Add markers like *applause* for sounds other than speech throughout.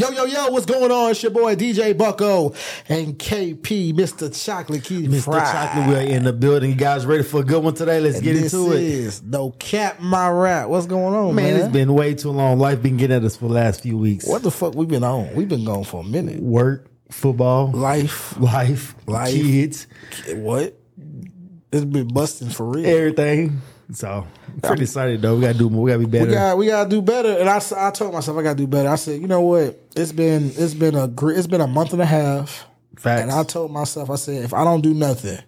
Yo, yo, yo, what's going on? It's your boy DJ Bucko and KP, Mr. Chocolate Key Mr. Fry. Chocolate, we're in the building. You guys ready for a good one today? Let's get into it. is No Cap My Rap. What's going on, man? Man, it's been way too long. Life been getting at us for the last few weeks. what the fuck we been on? We've been gone for a minute. Work, football, Life. life, Life. kids, What? It's been busting for real. everything. So, I'm pretty excited though. We gotta do more. We gotta be better. We got we gotta do better, and I, I told myself I gotta do better. I said, you know what? It's been it's been a gr- it's been a month and a half, Facts. and I told myself I said if I don't do nothing,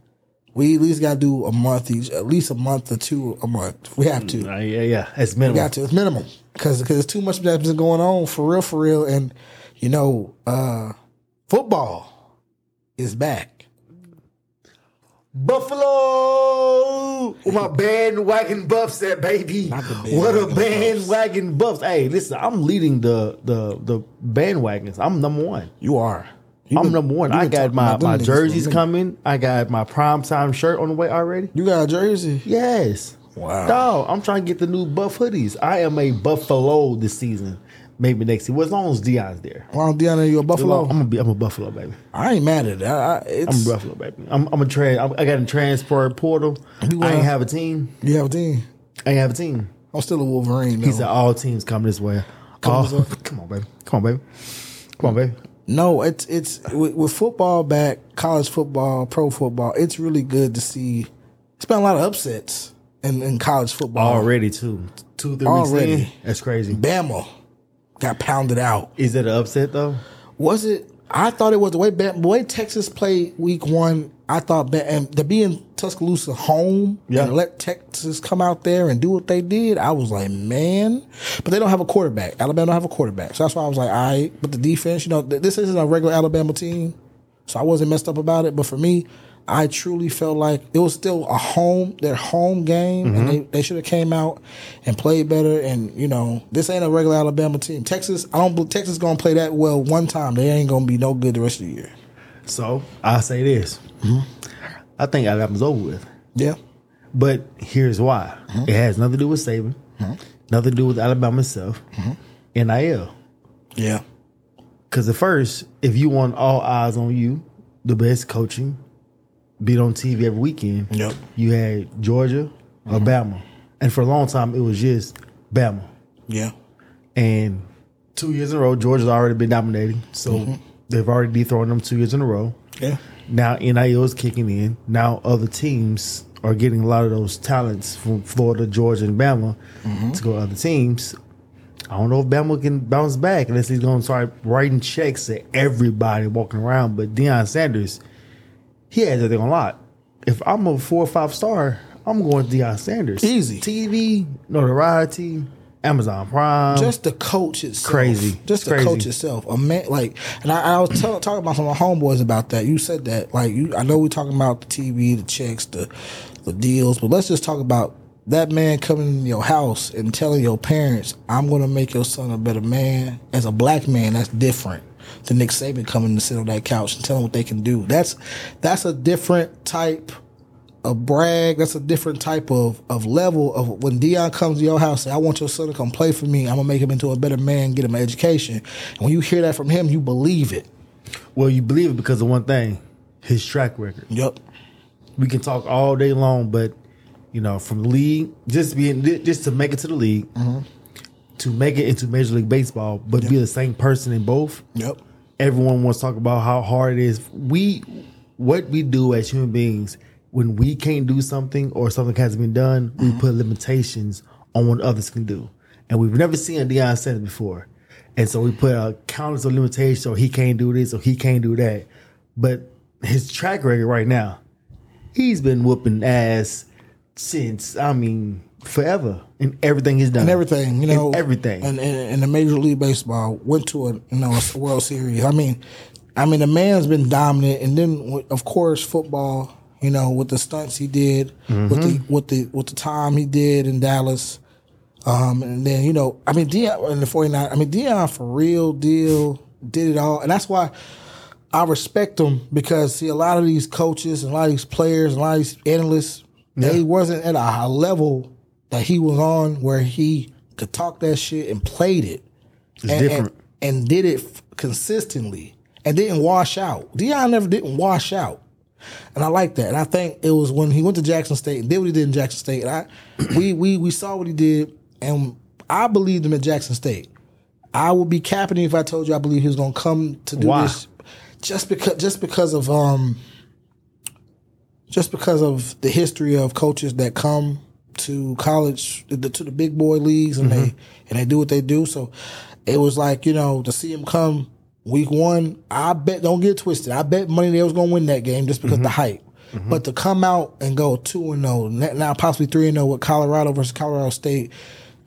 we at least gotta do a month each, at least a month or two a month. We have to. Uh, yeah, yeah. It's minimum. We got to. It's minimum because because there's too much that's been going on for real, for real, and you know, uh football is back. Buffalo, Where my bandwagon buffs at baby. Not what a bandwagon bandwagon buffs. Hey, listen, I'm leading the the the bandwagons. I'm number one. You are. You I'm been- number one. I got my, my niggas for a jerseys coming. I got my prime time shirt on the way already. You got a jersey? Yes. Wow. Dog, I'm trying to get the new buff hoodies. I am a Buffalo this season. Maybe next year. Well, as long as Deion's there. Why don't Deanna you a Buffalo? I'm gonna be. I'm a Buffalo baby. I ain't mad at that. I, it's, I'm a Buffalo baby. I'm, I'm a trans. I'm, I got a transport portal. You, I ain't have a team. You have a team. I ain't have a team. I'm still a Wolverine. Though. He said all teams come this way. Come All- this *laughs* way? come on, baby. Come on, baby. Come on, baby. no, it's it's with, with football back, college football, pro football. It's really good to see. It's been a lot of upsets in, in college football. Already too. Two, three Already. weeks in. That's crazy. Bama got pounded out. Is it an upset though? Was it? I thought it was the way the way Texas played week one. I thought and to be in Tuscaloosa home Yeah. and let Texas come out there and do what they did, I was like, man. But they don't have a quarterback. Alabama don't have a quarterback, so that's why I was like, all right. But the defense, you know, this isn't a regular Alabama team, so I wasn't messed up about it. But for me, I truly felt like it was still a home, their home game, and mm-hmm. they, they should have came out and played better. And you know, this ain't a regular Alabama team. Texas, I don't. Texas gonna play that well one time. They ain't gonna be no good the rest of the year. So I say this. Mm-hmm. I think Alabama's over with. Yeah, But here's why. Mm-hmm. It has nothing to do with Saban. Nothing to do with Alabama itself. NIL. yeah, Because at first, if you want all eyes on you, the best coaching, beat on TV every weekend, Yep. you had Georgia mm-hmm. or Bama. And for a long time, it was just Bama. yeah. And two years in a row, Georgia's already been dominating. So mm-hmm. they've already dethroned them two years in a row. Yeah. Now NIL is kicking in. Now other teams are getting a lot of those talents from Florida, Georgia, and Bama mm-hmm. to go to other teams. I don't know if Bama can bounce back unless he's going to start writing checks to everybody walking around. But Deion Sanders, he has everything on lock. If I'm a four or five star, I'm going to Deion Sanders. Easy. TV, notoriety, Amazon Prime. Just the coach itself, Crazy. Just It's the crazy. coach itself, a man. Like, and I, I was tell, talking about some of my homeboys about that. You said that, like, you. I know we're talking about the TV, the checks, the the deals, but let's just talk about that man coming in your house and telling your parents, "I'm going to make your son a better man." As a black man, that's different than Nick Saban coming to sit on that couch and telling what they can do. That's that's a different type a brag. That's a different type of, of level of when Deion comes to your house. Say, I want your son to come play for me. I'm gonna make him into a better man, get him an education. And when you hear that from him, you believe it. well, you believe it because of one thing his track record. Yep. we can talk all day long, but you know, from the league, just being just to make it to the league, mm-hmm. To make it into Major League Baseball, but be the same person in both. Yep. Everyone wants to talk about how hard it is. We, what we do as human beings, when we can't do something or something hasn't been done, we mm-hmm. put limitations on what others can do, and we've never seen a Deion Sanders before, and so we put a countless of limitations. So he can't do this, or he can't do that. But his track record right now, he's been whooping ass since I mean forever in everything he's done. And everything, you In know, everything. And in the Major League Baseball, went to a you know a World Series. I mean, I mean the man's been dominant, and then of course football. You know, with the stunts he did, with the with the with the time he did in Dallas, um, and then you know, I mean Deion in the 49. I mean Deion for real deal did it all, and that's why I respect him because see a lot of these coaches and a lot of these players and a lot of these analysts, they wasn't at a high level that he was on where he could talk that shit and played it. It's and, different. And, and did it f- consistently and didn't wash out. Deion never didn't wash out. And I like that. And I think it was when he went to Jackson State and did what he did in Jackson State. And I *clears throat* we we we saw what he did and I believed him at Jackson State. I would be capping if I told you I believe he was gonna come to do Why? this just because just because of um just because of the history of coaches that come to college to the, to the big boy leagues and they mm-hmm. and they do what they do. So it was like you know to see him come week one. I bet don't get twisted. I bet money they was gonna win that game just because of the mm-hmm. hype. Mm-hmm. But to come out and go two and oh, zero now possibly three and zero with Colorado versus Colorado State,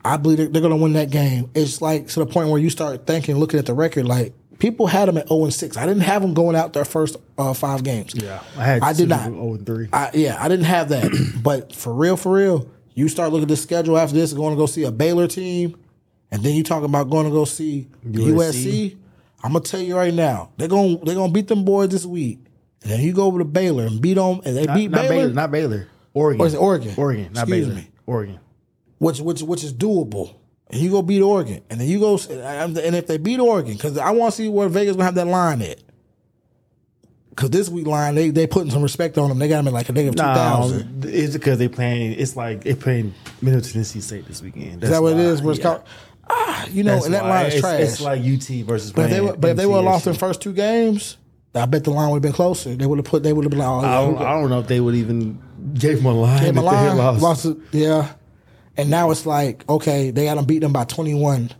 I believe they're, they're gonna win that game. It's like to the point where you start thinking, looking at the record, like. People had them at 0 and 6. I didn't have them going out their first uh, five games. Yeah, I had. I did not. zero and three. I, yeah, I didn't have that. *clears throat* but for real, for real, you start looking at the schedule after this, going to go see a Baylor team, and then you talking about going to go see USC. USC. I'm gonna tell you right now, they're gonna they're gonna beat them boys this week, and then you go over to Baylor and beat them, and they Not, beat not Baylor, Baylor. Not Baylor. Oregon. Or is it Oregon? Oregon. Not Excuse Baylor. me. Oregon. which which which is doable. And you go beat Oregon, and then you go, and if they beat Oregon, because I want to see where Vegas gonna have that line at. Because this week line, they they putting some respect on them. They got them at like a negative two No, thousand. it's because they playing. It's like they playing Middle Tennessee State this weekend. Is that what it is? Where it's called? Ah, you know, and that line is it's, trash. It's like UT versus. but if they were, but if they would have lost their MTSU. first two games, I bet the line would have been closer. They would have put. They would have been like, oh, I don't, I don't know if they would even gave them a line. Came if a line, lost. lost it, yeah. And now it's like, okay, they got them beat them by 21.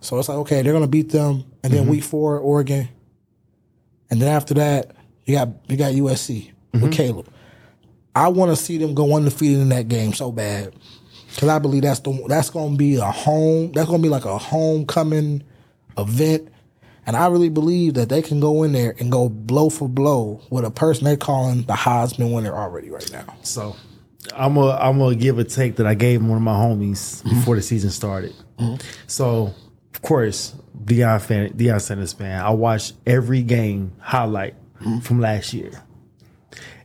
So it's like, okay, they're gonna beat them, and then week four, Oregon, and then after that, you got you got USC with Caleb. I want to see them go undefeated in that game so bad because I believe that's the that's gonna be a home. That's gonna be like a homecoming event. And I really believe that they can go in there and go blow for blow with a person they're calling the Heisman winner already right now. So I'm gonna I'm gonna give a take that I gave one of my homies Mm-hmm. before the season started. So of course, Deion fan, Deion Sanders fan. I watched every game highlight Mm-hmm. From last year,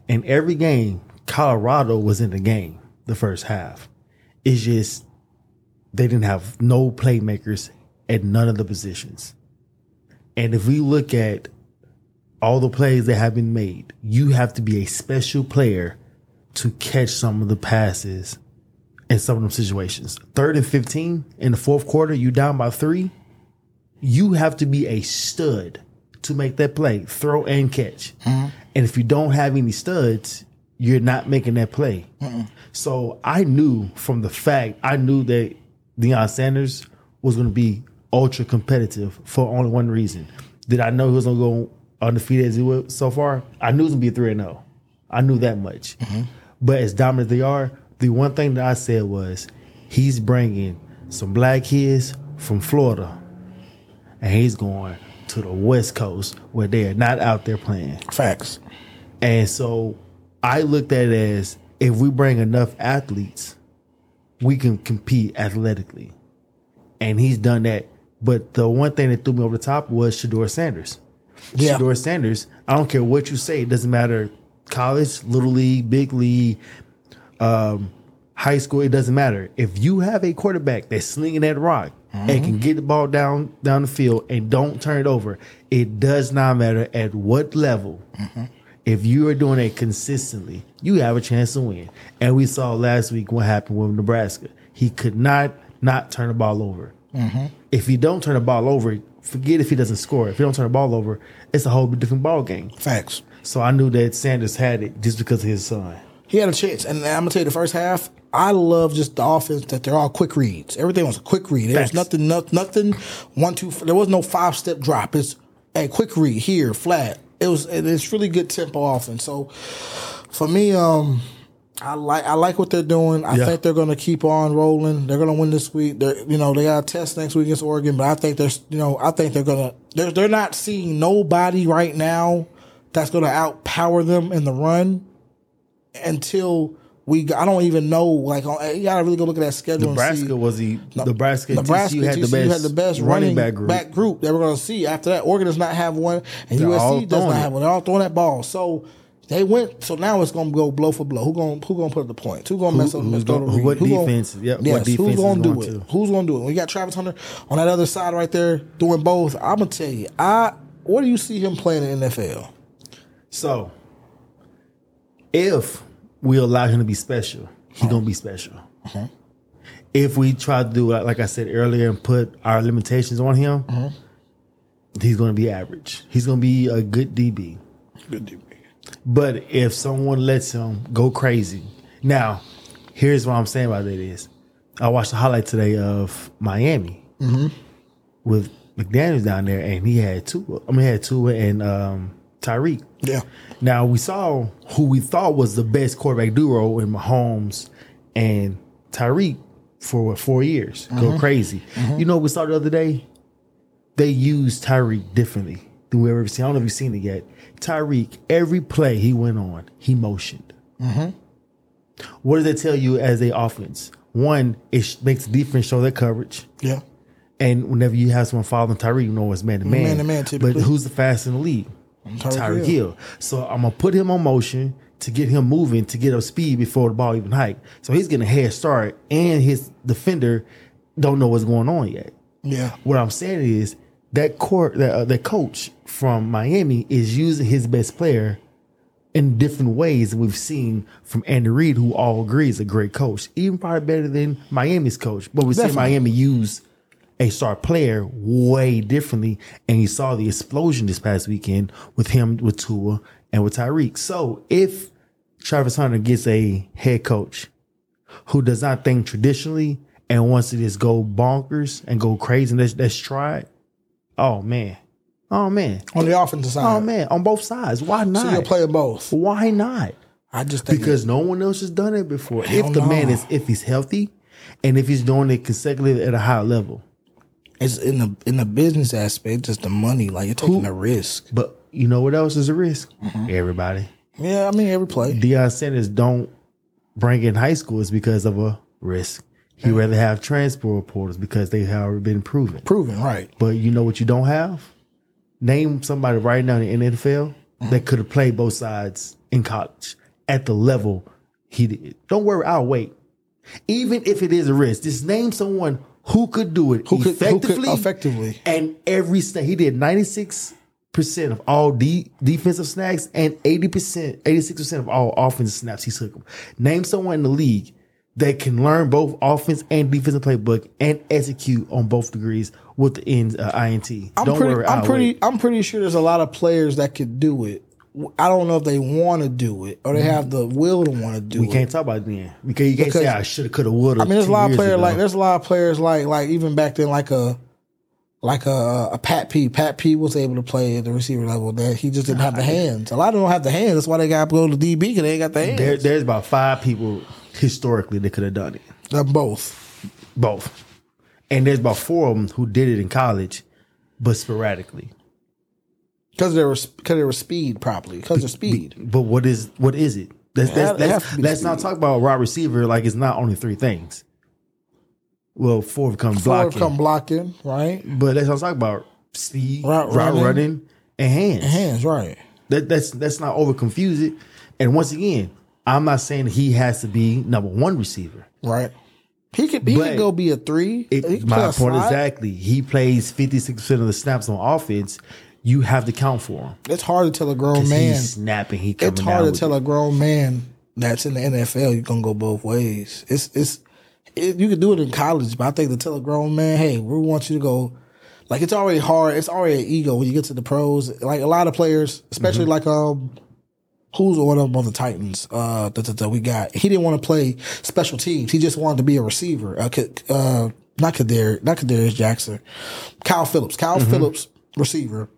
and every game Colorado was in the game the first half. It's just they didn't have no playmakers at none of the positions. And if we look at all the plays that have been made, you have to be a special player to catch some of the passes in some of them situations. Third and 15 in the fourth quarter, you down by three. You have to be a stud to make that play, throw and catch. Mm-hmm. And if you don't have any studs, you're not making that play. So I knew from the fact, I knew that Deion Sanders was going to be ultra competitive for only one reason. Did I know he was going to go undefeated as he was so far? I knew it was going to be a 3 and 0. I knew that much. Mm-hmm. But as dominant as they are, the one thing that I said was he's bringing some black kids from Florida and he's going to the West Coast where they are not out there playing. Facts. And so I looked at it as if we bring enough athletes, we can compete athletically. And he's done that. But the one thing that threw me over the top was Shedeur Sanders. Yeah. Shedeur Sanders, I don't care what you say, it doesn't matter college, little league, big league, um, high school, it doesn't matter. If you have a quarterback that's slinging that rock and can mm-hmm. get the ball down down the field and don't turn it over, it does not matter at what level. Mm-hmm. If you are doing it consistently, you have a chance to win. And we saw last week what happened with Nebraska. He could not not turn the ball over. Mm-hmm. If he don't turn the ball over, forget if he doesn't score. If he don't turn the ball over, it's a whole different ball game. Facts. So I knew that Sanders had it just because of his son. He had a chance, and I'm gonna tell you the first half. I love just the offense that they're all quick reads. Everything was a quick read. There was Facts. nothing, no, nothing one two. There was no five step drop. It's a quick read here, flat. It was. it- It's really good tempo offense. So for me, um, I like I like what they're doing. I Yeah. think they're gonna keep on rolling. They're gonna win this week. They're you know they got a test next week against Oregon, but I think there's you know I think they're gonna they're they're not seeing nobody right now that's gonna outpower them in the run until we. I don't even know. Like on, eh, you gotta really go look at that schedule. and Nebraska see. was the Nebraska, Nebraska TCU had the best, had the best running, back group. back group that we're going to see. After that, Oregon does not have one, and They're USC does not have one. They're all throwing that ball. So They went, so now it's gonna go blow for blow. Who gonna who gonna put up the points? Who gonna mess up? who's gonna- Reed? what Who gonna- defense- what yes, defense who's gonna do going it? to? Who's gonna do it? We got Travis Hunter on that other side right there doing both. I'm gonna tell you, I what do you see him playing in the NFL? So, if we allow him to be special, he's gonna be special. Uh-huh. If we try to do like I said earlier, and put our limitations on him, uh-huh. he's gonna be average. He's gonna be a good DB. Good DB. But if someone lets him go crazy, now here's what I'm saying about that is, I watched the highlight today of Miami mm-hmm. with McDaniel's down there, and he had two. I mean, he had two and um, Tyreek. Yeah. Now we saw who we thought was the best quarterback duo in Mahomes and Tyreek for what, four years. Go mm-hmm. crazy. Mm-hmm. You know what we saw the other day? They used Tyreek differently than we've ever seen. I don't know if you've seen it yet. Tyreek, every play he went on, he motioned. Mm-hmm. What does that tell you as a offense? One, it sh- makes the defense show their coverage. Yeah. And whenever you have someone following Tyreek, you know it's man to man. Man to man, But who's the fastest in the league? Tyreek Tyreek Hill. Hill. So I'm gonna put him on motion to get him moving to get up speed before the ball even hike. So he's getting a head start, and his defender don't know what's going on yet. Yeah. What I'm saying is that court, that uh, that coach from Miami is using his best player in different ways we've seen from Andy Reid, who all agree is a great coach, even probably better than Miami's coach. But we see. Miami use a star player way differently, and you saw the explosion this past weekend with him, with Tua, and with Tyreek. So if Travis Hunter gets a head coach who does not think traditionally and wants to just go bonkers and go crazy and let's, let's try it, oh man, oh man, On the offensive oh, side. oh man, on both sides, why not? So you're playing both. Why not? I just think Because no one else has done it before. If the man is, if he's healthy, and if he's doing it consecutively at a high level, it's in the in the business aspect, just the money. Like you're taking a risk. but you know what else is a risk? Mm-hmm. Everybody, Yeah, I mean every play. Deion Sanders don't bring in high schools because of a risk. He rather have transport reporters because they have already been proven. Proven, right. But you know what you don't have? Name somebody right now in the NFL that could have played both sides in college at the level he did. Don't worry, I'll wait. Even if it is a risk, just name someone who could do it Who could- who could effectively. effectively. And every snap, he did 96% of all de- defensive snaps and 80%, 86% of all offensive snaps he took. Name someone in the league that can learn both offense and defensive playbook and execute on both degrees with the ends, uh, INT. I'm Don't pretty. worry, I'm I'll pretty. wait. I'm pretty sure there's a lot of players that could do it. I don't know if they want to do it or they mm-hmm. have the will to want to do We it. We can't talk about it then because you can't say I should have, could have, would have. I mean, there's a lot of players like there's a lot of players like like even back then like a like a a Pat P. Pat P. was able to play at the receiver level. That he just didn't have the hands. A lot of them don't have the hands. That's why they got to go to DB because they ain't got the hands. there, there's about five people historically that could have done it. They're both. Both. And there's about four of them who did it in college, but sporadically. Because there was because there was speed probably because of speed. But what is what is it? Let's, Yeah, let's, let's, to be let's not talk about wide receiver like it's not only three things. Well, four come Four blocking, come blocking right but let's not talk about speed, Route route, running. running. and hands. hands right. That, that's that's not over confuse it. And once again, I'm not saying he has to be number one receiver. Right. He could he could go be a three. It, my point slot. exactly. He plays 56 percent of the snaps on offense. You have to count for him. It's hard to tell a grown man. He's snapping. He It's hard to tell it. a grown man that's in the NFL you're gonna go both ways. It's it's it, you can do it in college, but I think to tell a grown man, hey, we want you to go. Like it's already hard. It's already an ego when you get to the pros. Like a lot of players, especially Mm-hmm. like um, who's one of them on the Titans? Uh, that, that, that we got. He didn't want to play special teams. He just wanted to be a receiver. Uh, uh not Kadir, not Kadarius Jackson. Kyle Phillips. Kyle Mm-hmm. Phillips, receiver.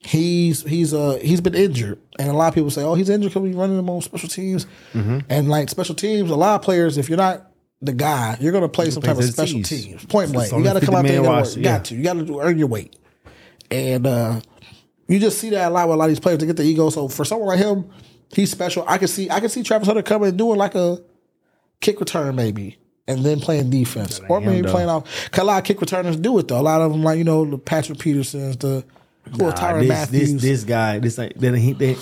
He's he's uh he's been injured, and a lot of people say, "Oh, he's injured because we running him on special teams." Mm-hmm. And like special teams, a lot of players, if you're not the guy, you're going to play some type of special teams. teams. Point blank, you got to come out there and 50 work. yeah. got to, you got to earn your weight, and uh you just see that a lot with a lot of these players. They get the ego. So for someone like him, he's special. I can see I can see Travis Hunter coming and doing like a kick return maybe. And then playing defense, or maybe though. playing off. Cause a lot of kick returners do it though. A lot of them, like you know, the Patrick Petersons, the who are Nah, this, Matthews. this this guy, this like then he they,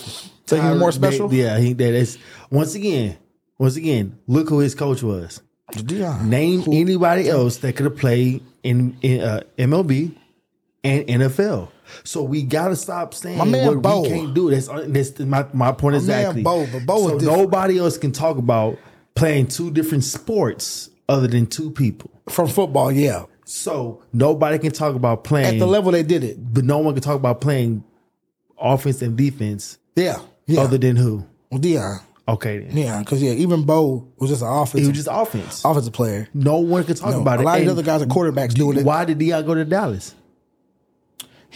So he's more They- special. yeah, he that is once again, once again, look who his coach was. Deion. Name anybody else that could have played in, in uh, MLB and NFL. So we gotta stop saying My man what Bo. we can't do. That's, that's my my point My exactly. Bo, but Bo so nobody else can talk about playing two different sports other than two people. from football. Yeah, So nobody can talk about playing at the level they did it. but no one can talk about playing offense and defense Yeah, yeah. other than who. Well, Deion. Okay, then. Yeah, because yeah, even Bo was just an It offensive, was just offense. offensive player. No one can talk No, about a it. A lot of the other guys are quarterbacks doing it. Why did Deion go to Dallas?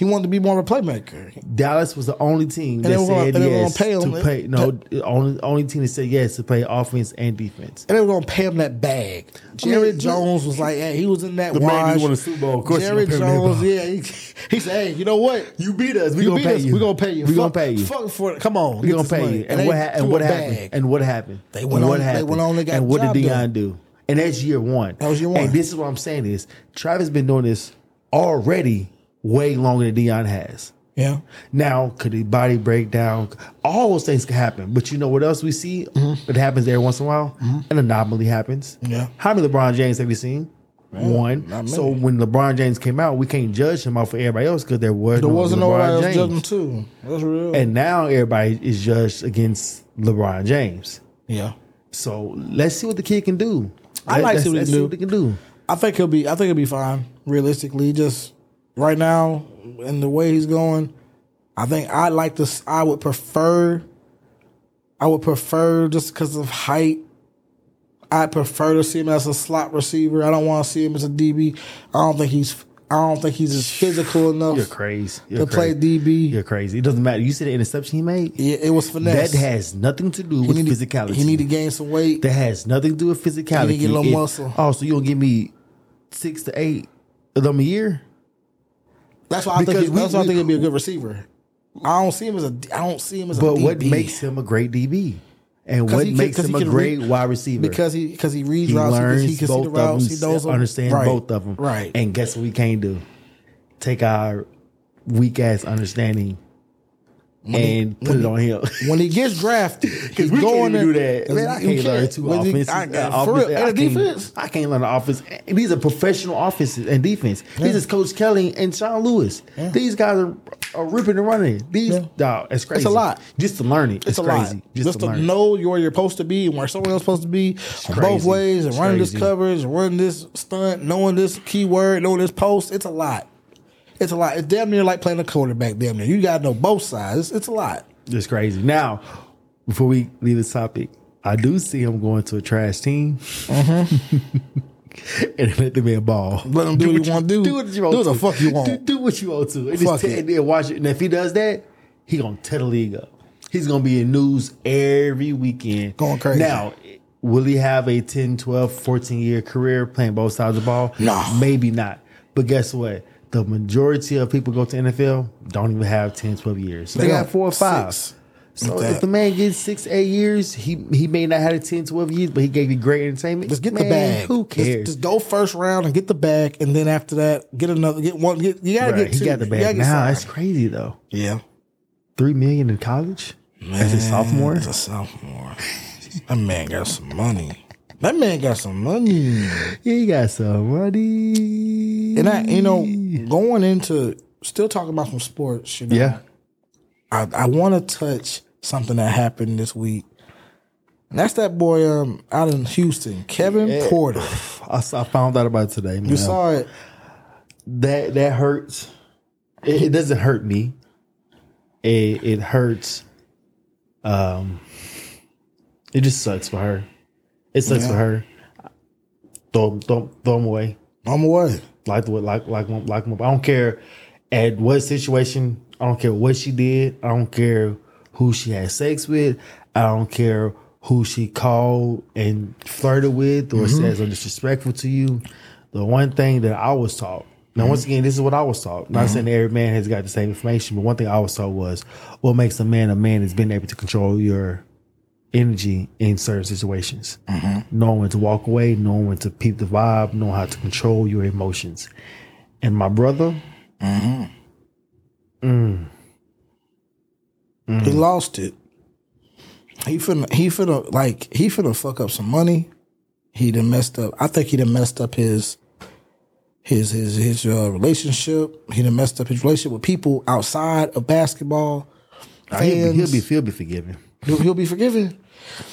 He wanted to be more of a playmaker. Dallas was the only team that they were gonna- said were yes gonna pay him. to play. No, the only only team that said yes to play offense and defense. And they were gonna pay him that bag. Jerry Jones was like, hey, he was in that The man wash. who won a Super Bowl, of course Jared you gonna pay him that Jones, yeah, he, he said, hey, you know what? You beat us. We You gonna pay us. you. We gonna pay you. We gonna pay you. Fuck for it. Come on, We gonna pay you. And, they what ha- and what happened? bag. And what happened? They went and on- what they happened? went on and got and what did Deion do? And that's year one. That was year one. And this is what I'm saying is Travis been doing this already way longer than Deion has. Yeah, Now, could the body break down? All those things can happen. But you know what else we see? It happens every once in a while. An anomaly happens. Mm-hmm. Yeah. How many LeBron James have you seen? One. So when LeBron James came out, we can't judge him off of everybody else because there was there no wasn't LeBron nobody else judging too. That's real. And now everybody is judged against LeBron James. yeah, So let's see what the kid can do. I Let- like to see what he let's can do. what he can do. I think he'll be. I think he'll be fine. Realistically, just right now, and the way he's going, I think I like this. I would prefer. I would prefer just because of height. I prefer to see him as a slot receiver. I don't want to see him as a DB. I don't think he's. I don't think he's as physical enough You're crazy. You're to play. DB. You're crazy. It doesn't matter. You see the interception he made? Yeah, it was finesse. That has nothing to do he with need to- physicality. He need to gain some weight. That has nothing to do with physicality. He need to get a little It- muscle. Oh, so you gonna give me six to eight of them a year? That's why I think. Because He, we- that's why I think he'd be a good receiver. I don't see him as a. I don't see him as a. But what makes him a great DB? And what he can- makes 'cause him a great read- wide receiver? because he because he reads he routes, learns he, can see both the of them, he knows them. understands Right. both of them. Right. And guess what we can't do? Take our weak ass understanding and put it on him. when he gets drafted, *laughs* Because we going can't do that. Man, I can't learn two offenses. I- uh, for real, offense- and I a can't- defense. I can't learn the offense. And these are professional offenses and defense. These is Coach Kelly and Sean Lewis. These guys are, are ripping and running. These, Yeah. dog, it's crazy. It's a lot. Just to learn it. It's, It's a crazy. lot. Just, Just, to, to, know where you're supposed to be and where someone else is supposed to be both ways and running this coverage, running this stunt, knowing this keyword, knowing this post. It's a lot. It's a lot. It's damn near like playing a quarterback. Damn near. You got to know both sides. It's, it's a lot. It's crazy. Now, before we leave this topic, I do see him going to a trash team. *laughs* and let the man ball. Mm-hmm. Let him do what he want to do. Do what you want Do what the fuck you want. Do, do what you want to. And, Fuck just it. and then watch it. And if he does that, he gonna tear the league up. He's gonna be in news every weekend. Going crazy. Now, will he have a 10, 12, 14 year career playing both sides of the ball? No. Maybe not. But guess what? The majority of people go to NFL don't even have 10, 12 years. They, They got got four or five. six. So that. if the man gets six, eight years, he he may not have had 10, 12 years, but he gave you great entertainment. Just get Man, the bag. Who Just- cares? Just, go first round and get the bag, and then after that, get another. Get one. Get, you gotta Right, get he got the You bag now. signed. That's crazy though. yeah. Three million in college man, as a sophomore. As a sophomore. That man got some money. That man got some money. Yeah, he got some money. And I, you know, going into still talking about some sports, you know. yeah, I, I want to touch something that happened this week. And that's that boy um out in Houston, Kevin Porter. *sighs* I found out about it today. Man. You saw it. that that hurts. It, it doesn't hurt me. It it hurts. Um, it just sucks for her. It sucks Yeah. for her. Throw throw throw him away. I'm away. Like the like like like I don't care at what situation. I don't care what she did. I don't care who she had sex with. I don't care who she called and flirted with or mm-hmm. says are disrespectful to you. The one thing that I was taught. Now, once mm-hmm. again, this is what I was taught. Not mm-hmm. saying every man has got the same information, but one thing I was taught was what makes a man a man is being able to control your energy in certain situations. Knowing when to walk away, knowing when to peep the vibe, knowing how to control your emotions. And my brother, He lost it. he finna he finna like he finna fuck up some money. He done messed up. I think he done messed up his his his his uh, relationship. He done messed up his relationship with people outside of basketball. He'll be, he'll be he'll be forgiven. He'll, he'll be forgiven.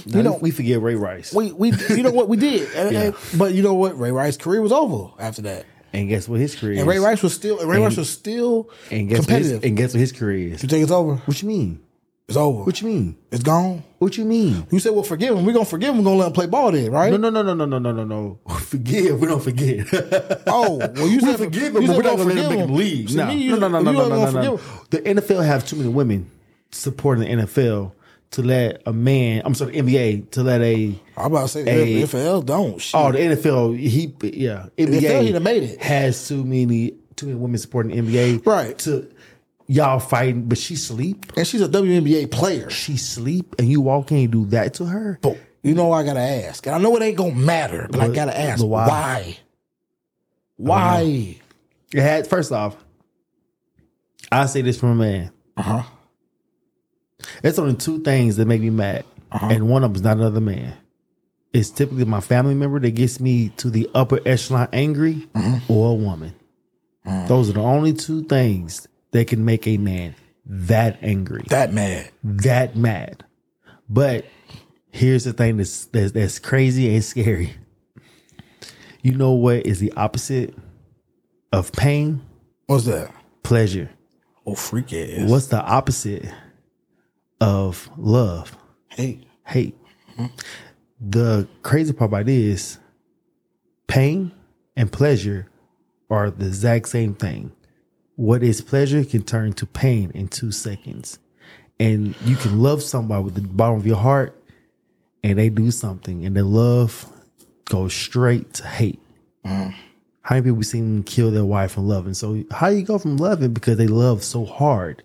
You know, we forget Ray Rice. We we you know what we did, *laughs* And- Yeah. and- but you know what? Ray Rice's career was over after that, and guess what his career and Ray is? Rice was still and Ray Rice was still and guess what his, competitive. and guess what his career is? you think it's over? What you mean? It's over. What you mean? it's gone. What you mean? You said we'll forgive him. We're gonna forgive him. We're gonna let him play ball then, right? No, no, no, no, no, no, no, no, no. *laughs* Forgive. We don't forget. *laughs* Oh, well, you we said forgive you him, but said we're not don't let him forgive him. See, No, me, you- no, no, no, you no, no, gonna no, no. forgive The NFL have too many women supporting the NFL to let a man. I'm sorry, NBA to let a. I'm about to say the NFL don't. Shit. Oh, the NFL. He yeah. NBA NFL, he done made it. has too many too many women supporting the NBA. Right. To y'all fighting, but she sleep. and she's a WNBA player. She sleep, and you walk in and do that to her. But you know I gotta ask. And I know it ain't gonna matter, but I gotta ask why? why? Why? It had first off. I say this from a man. Uh huh. It's only two things that make me mad, uh-huh. and one of them is not another man. It's typically my family member that gets me to the upper echelon angry, mm-hmm. or a woman. Mm. Those are the only two things that can make a man that angry, That mad. that mad. But here's the thing that's that's, that's crazy and scary. You know what is the opposite of pain? What's that? Pleasure. Oh, freak ass. What's the opposite of love? hate, hate. The crazy part about this, pain and pleasure are the exact same thing. What is pleasure can turn to pain in two seconds. And you can love somebody with the bottom of your heart and they do something and the love goes straight to hate. Mm. How many people we seen kill their wife from loving? So how you go from loving because they love so hard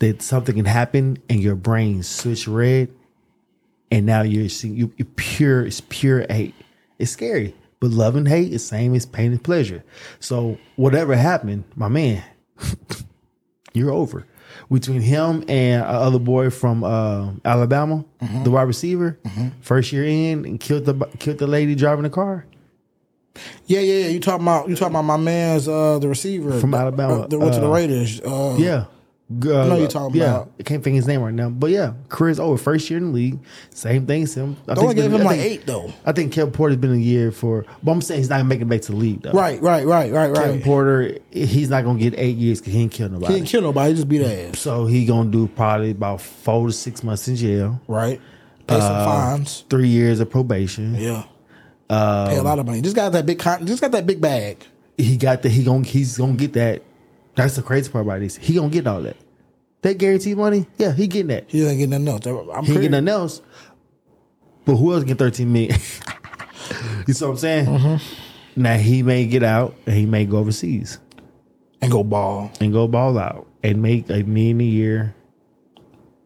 that something can happen and your brain switch red and now you're seeing you you're pure it's pure hate. It's scary but love and hate is same as pain and pleasure. So whatever happened my man *laughs* you're over. Between him and a other boy from uh, alabama the wide receiver first year in and killed the killed the lady driving the car. Yeah, yeah, yeah. You talking about you talking about my man's uh the receiver. From Alabama, uh, to the uh, Raiders. Uh, yeah I uh, know you're talking about. I can't think his name right now, but yeah, career's over. First year in the league, same thing. Sim. I They only it's gave him I like think- eight though. I think Kevin Porter's been a year for, but I'm saying he's not it back to the league though. Right, right, right, right, Kevin right. Porter, he's not gonna get eight years because he ain't killed He nobody. didn't kill nobody. He just beat ass. so he gonna do probably about four to six months in jail, Right. Pay some uh, fines. three years of probation. Yeah. Uh, Pay a lot of money. Just got that big. Con- just got that big bag. He got the he gonna he's gonna get that. That's the crazy part about this. He gonna get all that. That guaranteed money, yeah, he getting that. He ain't getting nothing else. I'm He ain't getting nothing else. But who else get 13 million? *laughs* you see what I'm saying? Mm-hmm. Now he may get out and he may go overseas and go ball. and go ball out and make a million a year.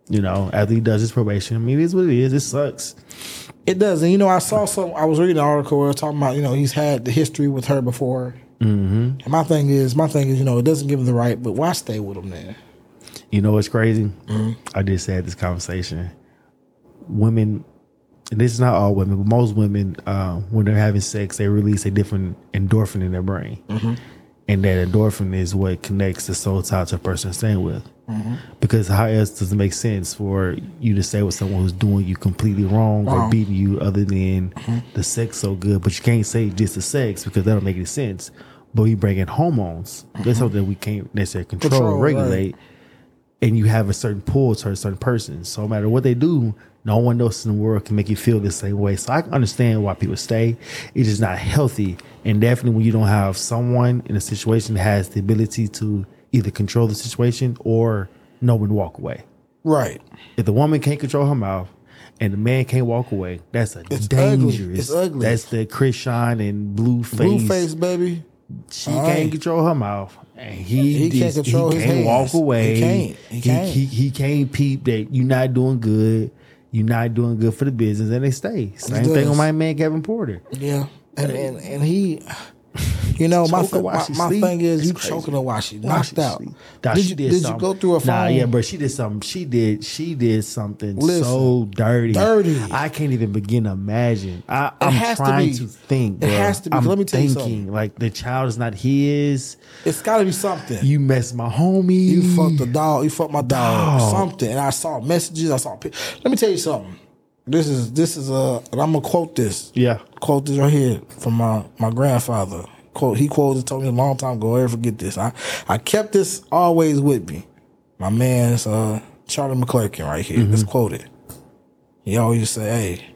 You know, after he does his probation. I mean, it is what it is. It sucks. It does, and you know, I saw some. I was reading an article where it was talking about you know he's had the history with her before. Mm-hmm. And my thing is, my thing is, you know, it doesn't give them the right, but why stay with them then? You know what's crazy? Mm-hmm. I just had this conversation. Women, and this is not all women, but most women, uh, when they're having sex, they release a different endorphin in their brain. Mm-hmm. And that endorphin is what connects the soul tie to a person staying with. Mm-hmm. Because how else does it make sense for you to stay with someone who's doing you completely wrong or beating you other than Mm-hmm. the sex so good? But you can't say just the sex because that don't make any sense. But we bring in hormones. That's uh-huh. something that we can't necessarily control. Control, or right. regulate and you have a certain pull to a certain person. So no matter what they do, no one else in the world can make you feel the same way. So I can understand why people stay. It's not healthy. And definitely when you don't have someone in a situation that has the ability to either control the situation or when to walk away. Right. If the woman can't control her mouth and the man can't walk away, that's a It's ugly. dangerous. It's ugly. That's the Chrisean and blue face. Blueface, baby. She All can't right. control her mouth, and he He can't control he his can't walk away. He can't. He can't. He, he can't peep that you're not doing good. You're not doing good for the business, and they stay. Same thing on my man Kevin Porter. Yeah. And and and he *laughs* You know, my th- my, my thing is you crazy. choking her while she While knocked she out. Nah, did she you, did you go through a phone? Nah, yeah, bro. She did something. She did. She did something Listen. so dirty. Dirty. I can't even begin to imagine. I, I'm has to trying be. to, think. It has to be. I'm Let me tell you thinking something. like the child is not his. It's got to be something. You messed my homie. You fucked the dog. You fucked my dog. Dog. Something. And I saw messages. I saw. pic- Let me tell you something. This is this is uh, and I'm gonna quote this. Yeah. Quote this right here from my my grandfather. Quote. He quoted told me a long time ago. I'll never forget this. I I kept this always with me. My man's uh Charlie McClurkin right here. Let's quote it. He always say, "Hey,"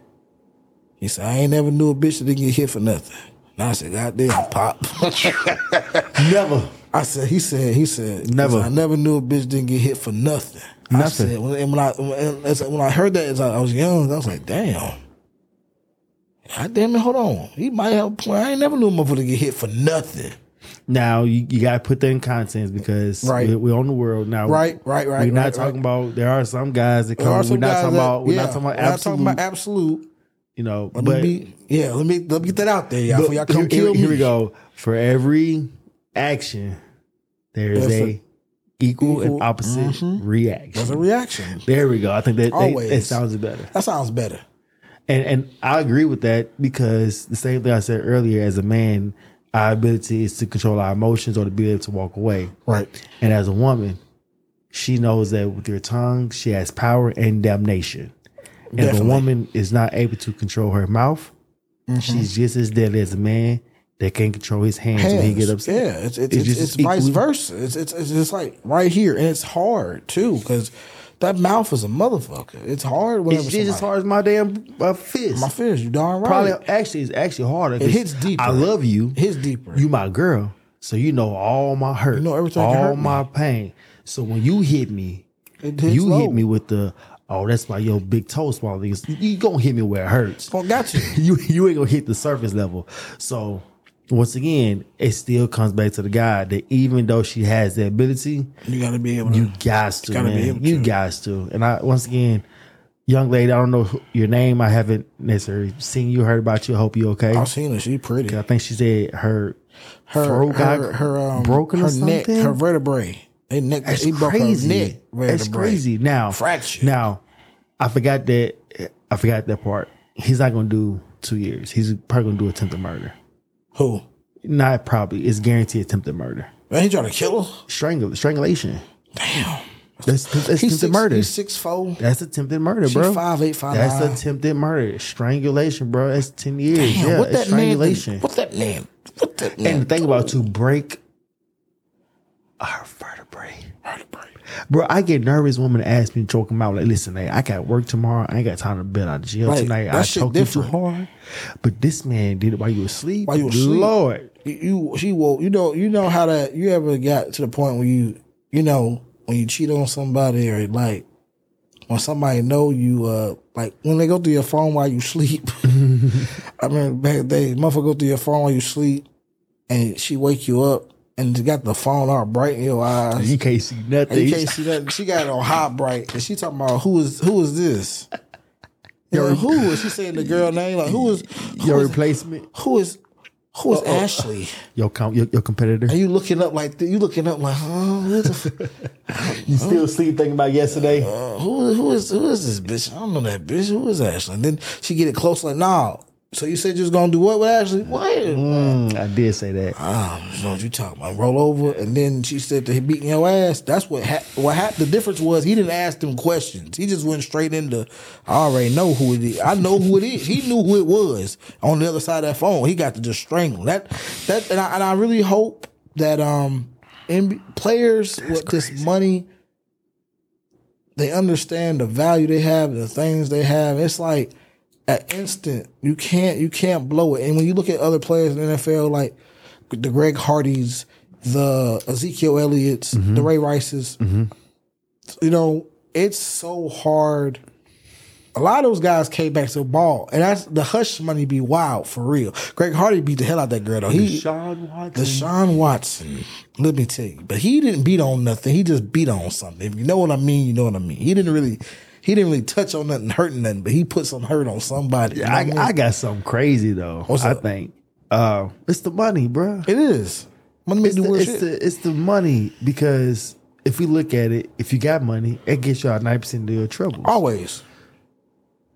he said, "I ain't never knew a bitch that didn't get hit for nothing." And I said, "God damn, pop." *laughs* Never. I said, he said, he said, Never. I never knew a bitch didn't get hit for nothing. I said, when, and when I when, I heard that as I was young, I was like, damn. God damn it, hold on. He might have a point. I ain't never knew a motherfucker get hit for nothing. Now you, you gotta put that in context because Right. we're, we're on the world now. Right, right, right, We're not right, talking right. about. There are some guys that come. We're not talking that- about. We're yeah, not talking about we're not absolute. talking about absolute. you know, Let but me yeah, let me let me get that out there, y'all. But y'all come here, kill here- me. here we go. For every action, there is a, a- equal, and equal- opposite There's reaction. a reaction. There we go. I think that, Always. that sounds better. That sounds better. And and I agree with that because the same thing I said earlier. As a man, our ability is to control our emotions or to be able to walk away. Right. And as a woman, she knows that with her tongue, she has power and damnation. And if a woman is not able to control her mouth, Mm-hmm. she's just as deadly as a man that can't control his hands, when he get upset. Yeah, it's it's, it's, just it's vice versa. It's, it's it's just like right here, and it's hard too because that mouth is a motherfucker. It's hard whenever It's just as hard as my damn uh, fist. My fist, you darn right. Probably actually it's actually harder. 'cause hits deeper. I love you. It hits deeper. You my girl, so you know all my hurt. You know everything all hurt me. my pain. So when you hit me, It you low. hit me with the oh that's why your big toe swallow. You you gonna hit me where it hurts. Oh, got you. *laughs* you you ain't gonna hit the surface level. So once again, it still comes back to the guy that even though she has the ability, You got to be able to. you guys to, gotta man. You guys to. And I once again, young lady, I don't know your name. I haven't necessarily seen you, heard about you. I hope you okay. I've seen her. She's pretty. I think she said her Her her, her um broken her neck, her vertebrae. They neck. That's he broke crazy. her neck. Vertebrae. That's crazy. Now, Fracture. Now, I forgot that. I forgot that part. He's not gonna do two years. He's probably gonna do attempted murder. Who? Not probably. It's guaranteed attempted murder. Man, he trying to kill her. Strangle, strangulation. Damn. That's, that's attempted six, murder. He's six four. That's attempted murder, She bro. five eight, five That's nine. attempted murder. Strangulation, bro. That's ten years. Damn, yeah, what that man? strangulation. What that man? What that man? and the thing about to break our vertebrae. vertebrae. Bro, I get nervous. When women ask me to choke them out. Like, listen, hey, I got work tomorrow. I ain't got time to bet out of jail Right. tonight. That I choked you too hard. But this man did it while you were asleep. While you was asleep. Lord. You, she woke. You know. You know how that. You ever got to the point where you, you know, when you cheat on somebody or like when somebody know you, uh, like when they go through your phone while you sleep. *laughs* I remember back in the day, motherfucker go through your phone while you sleep, and she wake you up and she got the phone all bright in your eyes. You can't see nothing. And you can't see that. She got it on high bright, and she talking about who is who is this? *laughs* You know, who is she saying the girl name? Like who is who Your is, replacement, who is who is Ashley? your, com- your your competitor. And you looking up like you looking up like, the f- *laughs* You still asleep thinking about yesterday? uh, who who is who is this bitch? I don't know that bitch. Who is Ashley? And then she get it close like, nah. So you said you was gonna do what with Ashley? What? Mm, I did say that. I don't you talking about. Roll over, and then she said to him beating your ass. That's what ha- what happened. The difference was he didn't ask them questions. He just went straight into. I already know who it is. I know who it is. He knew who it was on the other side of that phone. He got to just strangle that. That and I, and I really hope that um, NBA players with this money, they understand the value they have and the things they have. It's like at instant you can't you can't blow it. And when you look at other players in the NFL, like the Greg Hardys, the Ezekiel Elliott's, mm-hmm. the Ray Rices, mm-hmm. you know, it's so hard. A lot of those guys came back to the ball, and that's the hush money be wild for real. Greg Hardy beat the hell out that girl though. He Sean Watson. Deshaun Watson, let me tell you, but he didn't beat on nothing. He just beat on something. If you know what I mean, you know what I mean. He didn't really, he didn't really touch on nothing, hurting nothing, but he put some hurt on somebody. I, I got something crazy though. What's I up? think Uh, it's the money, bro. It is. Money It's do the, it's shit. the it's the money because if we look at it, if you got money, it gets you out ninety percent of your troubles. Always.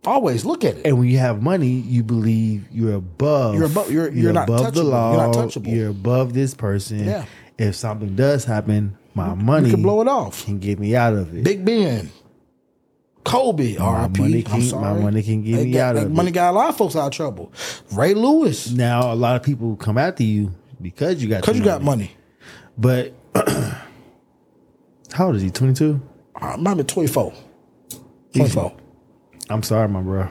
Always look at it. And when you have money, you believe you're above. You're above- you're- you're not above the touchable. law. You're not touchable. You're above this person. Yeah. If something does happen, my money You can blow it off. can get me out of it. Big Ben. Kobe, R.I.P. money I'm can- sorry. my money can get They me got- out of Money got a lot of folks out of trouble. Ray Lewis, now a lot of people come after you because you got because the you got money. But *clears throat* how old is he? Twenty two. I uh, might be 24. 24. I'm sorry, my bro.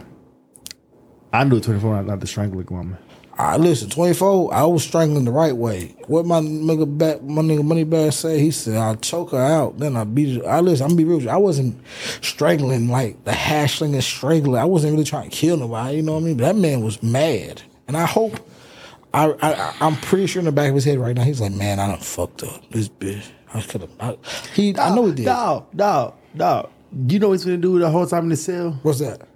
I knew at 24 not, not to strangle woman. I listen, 24, I was strangling the right way. What my nigga back, my nigga Money Bag say, he said, I choke her out, then I beat her. I listen, I'm gonna be real with you. I wasn't strangling like the hashling and strangling. I wasn't really trying to kill nobody, you know what I mean? But that man was mad. And I hope, I, I, I'm pretty sure in the back of his head right now, he's like, man, I done fucked up this bitch. I could have, he, I know he did. Dog, dog, dog. You know what he's gonna do the whole time in the cell? What's that?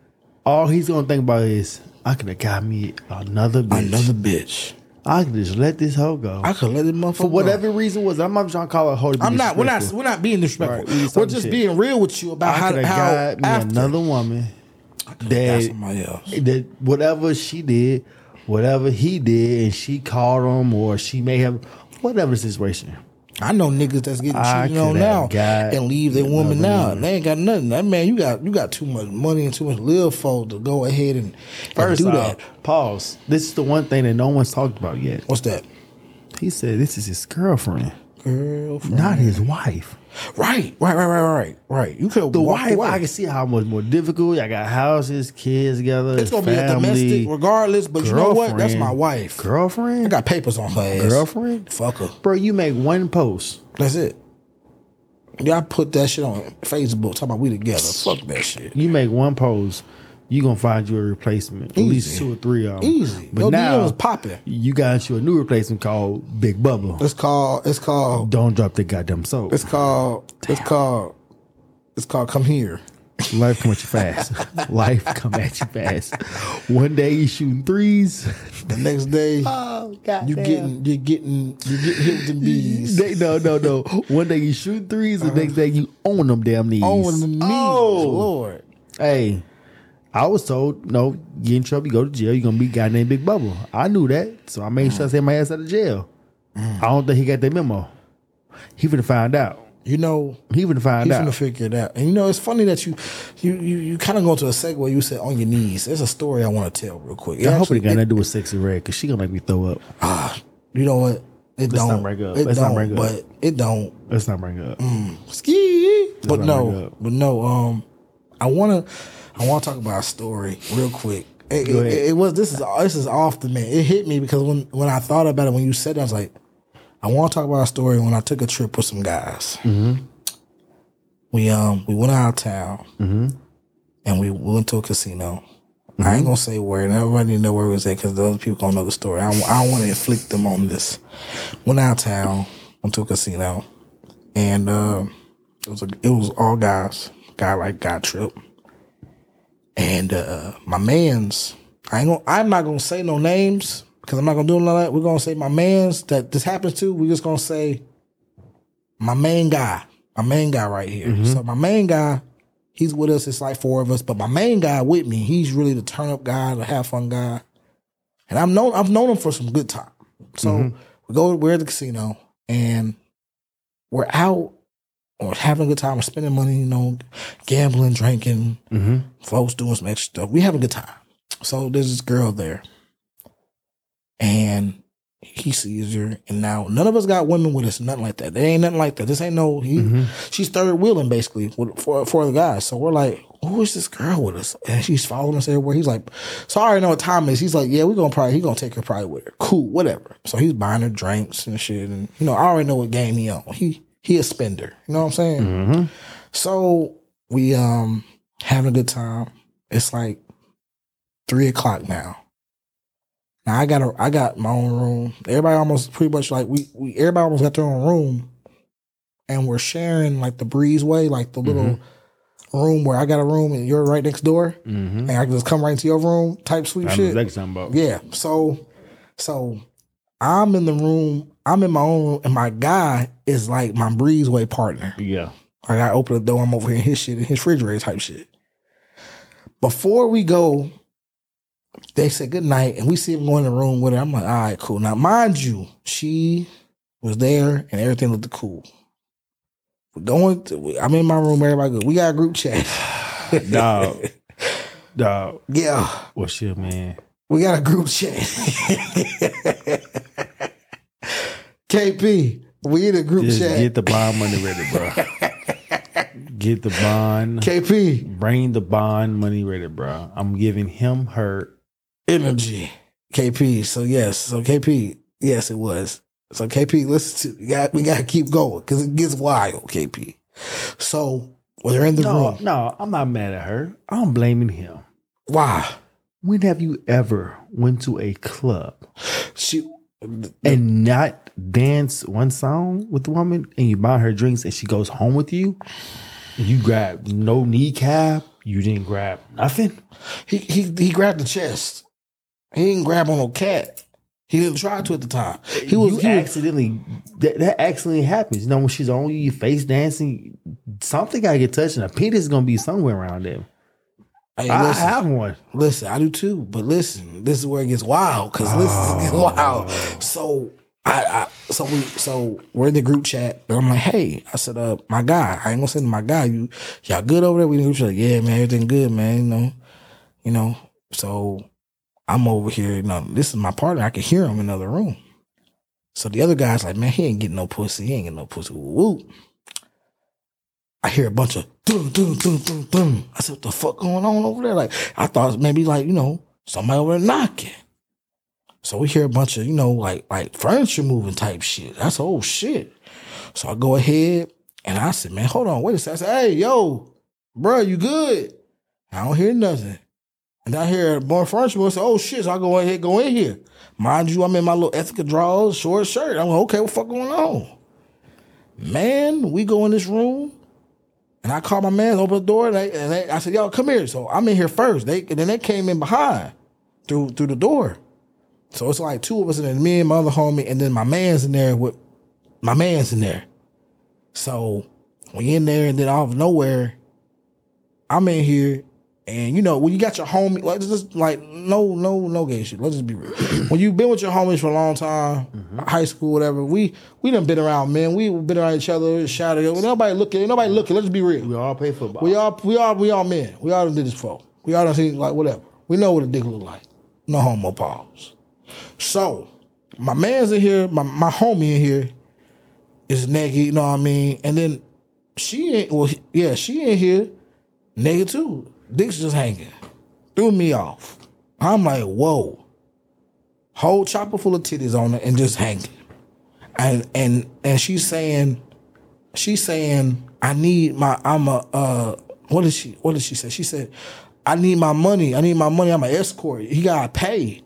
All he's gonna think about is, I could have got me another bitch. Another bitch. I could just let this hoe go. I could let this motherfucker For whatever reason was, I'm not trying to call it hoe. to I'm not. We're not. We're not being disrespectful. Right, we're just shit. being real with you about I how, how got me after another woman that somebody else. that whatever she did, whatever he did, and she called him or she may have whatever the situation. I know niggas that's getting I cheated on now and leave their woman now. woman. They ain't got nothing. That man, you got you got too much money and too much live for to go ahead and, and do off, that. pause. This is the one thing that no one's talked about yet. What's that? He said this is his girlfriend, Girlfriend. not his wife. Right, right, right, right, right, right. You could The wife, away. I can see how much more difficult. I got houses, kids together. it's gonna be a domestic regardless, but you know what? That's my wife. Girlfriend, I got papers on her ass. girlfriend. Fuck her. Bro, you make one post. That's it. Y'all put that shit on Facebook talking about we together. Fuck that shit. You make one post, you gonna find you a replacement. At least two or three of them. Easy. But Your now DMs popping. you got you a new replacement called Big Bubba. It's called. It's called. Don't drop the goddamn soap. It's called. It's called. It's called. Come here. Life come at you fast. *laughs* Life come at you fast. One day you shooting threes. The next day, Oh god. you getting. You're getting. You getting hit with them bees. no, no, no. One day you shoot threes, the uh-huh. next day you own them damn knees. On the knees. Oh. Lord. Hey, I was told, no, you in trouble, you go to jail, you're gonna be a guy named Big Bubble. I knew that, so I made sure I sent my ass out of jail. I don't think he got that memo. He finna find out. You know. He finna find out. He's out. gonna figure it out. And you know, it's funny that you, you, you, you kind of go into a segue. You said on your knees. There's a story I want to tell real quick. It I hope actually- it got nothing to do with Sexyy Red, cause she gonna make me throw up. ah, you know what? It Let's don't. bring it up. It Let's not don't. bring up. but it don't. Let's not bring it up. Ski. But not bring it no, up. but no. Um, I wanna, I want to talk about a story real quick. It, it, it was this is this is off the man. It hit me because when when I thought about it, when you said that, I was like, I want to talk about a story when I took a trip with some guys. Mm-hmm. We um we went out of town Mm-hmm. and we went to a casino. I ain't gonna say where, and everybody know where we was at because those people gonna know the story. I, I don't want to inflict them on this. Went out of town, went to a casino, and uh, it was a, it was all guys, guy like guy trip, and uh, uh, my man's. I ain't gonna. I'm not gonna say no names because I'm not gonna do none of that. We're gonna say my man's that this happens to. We're just gonna say my main guy, my main guy right here. Mm-hmm. So my main guy, he's with us. It's like four of us, but my main guy with me, he's really the turn up guy, the have fun guy, and I've known I've known him for some good time. So mm-hmm. we go, we're at the casino, and we're out or having a good time, or spending money, you know, gambling, drinking, mm-hmm. folks doing some extra stuff. We have a good time. So there's this girl there, and he sees her, and now none of us got women with us, nothing like that. There ain't nothing like that. This ain't no. He, mm-hmm. she's third wheeling basically for for the guys. So we're like, who is this girl with us? And she's following us everywhere. He's like, so I already know what time is. He's like, yeah, we're gonna probably he gonna take her probably with her. Cool, whatever. So he's buying her drinks and shit, and you know I already know what game he on. He he a spender. You know what I'm saying? So we um having a good time. It's like three o'clock now. Now I got a I got my own room. Everybody almost pretty much like we we everybody almost got their own room, and we're sharing like the breezeway, like the little room where I got a room and you're right next door, and I can just come right into your room type sweet shit. exactly what you're about. Yeah. So So I'm in the room. I'm in my own room, and my guy is like my breezeway partner. Yeah. Like I open the door, I'm over here in his shit, in his refrigerator type shit. Before we go, they said good night, and we see him go in the room with her. I'm like, all right, cool. Now, mind you, she was there, and everything looked cool. We're going. To, I'm in my room. Everybody good. We got a group chat. *sighs* Dog. *laughs* Dog. yeah, What's your man? we got a group chat. *laughs* KP, we in a group Just chat. get the bond money ready, bro. *laughs* get the bond. KP Bring the bond money ready, bro. I'm giving him her. energy. KP. So yes. So KP. Yes, it was. So KP, listen to we got we got to keep going because it gets wild. KP. So when they're in the No, room, no, I'm not mad at her. I'm blaming him. why When have you ever went to a club she? and not dance one song with the woman and you buy her drinks and she goes home with you and you grab no kneecap, you didn't grab nothing? He he he grabbed the chest. He didn't grab on no cat. He didn't try to at the time. He was, you he accidentally that, that accidentally happens. You know, when she's on you, face dancing, something gotta get touched, and a penis is gonna be somewhere around there. Hey, I listen, have one. listen, I do too. But listen, this is where it gets wild because listen, it oh. gets wild. So I, I so we so we're in the group chat, and I'm like, hey, I said, uh, my guy, I ain't gonna send my guy, you y'all good over there? We in the group chat, yeah, man, everything good, man. You know, you know. So I'm over here. You know, this is my partner. I can hear him in another room. So the other guy's like, man, he ain't getting no pussy. He ain't getting no pussy. Woo. I hear a bunch of dum dum dum dum dum. I said, what the fuck going on over there? Like, I thought maybe like, you know, somebody over there knocking. So we hear a bunch of, you know, like like furniture moving type shit. That's old shit. So I go ahead and I said, man, hold on, wait a second. I said, hey, yo, bro, you good? I don't hear nothing. And I hear more furniture moving. I said, oh shit. So I go ahead, go in here. Mind you, I'm in my little ethical drawers, short shirt. I'm like, okay, what the fuck going on? Man, we go in this room. And I called my man, open the door, and, they, and they, I said, "Yo, come here." So I'm in here first. They and then they came in behind through through the door. So it's like two of us in there, me and my other homie, and then my man's in there with my man's in there. So we in there, and then out of nowhere, I'm in here, and you know when you got your homie, like just like no no no gay shit. Let's just be real. *clears throat* when you've been with your homies for a long time, mm-hmm. high school, whatever, we we done been around, man. We been around each other, shouted. Nobody looking, nobody looking. Let's just be real. We all play football. We all we all we all men. We all done did this for. We all done seen like whatever. We know what a dick look like. No homo pause. So my man's in here, my my homie in here is naked, you know what I mean? And then she ain't well yeah, she in here naked too. Dick's just hanging. Threw me off. I'm like, whoa. Whole chopper full of titties on it and just hanging. And and and she's saying she's saying I need my I'm a uh what did she what did she say? She said I need my money. I need my money. I'm an escort. He got paid.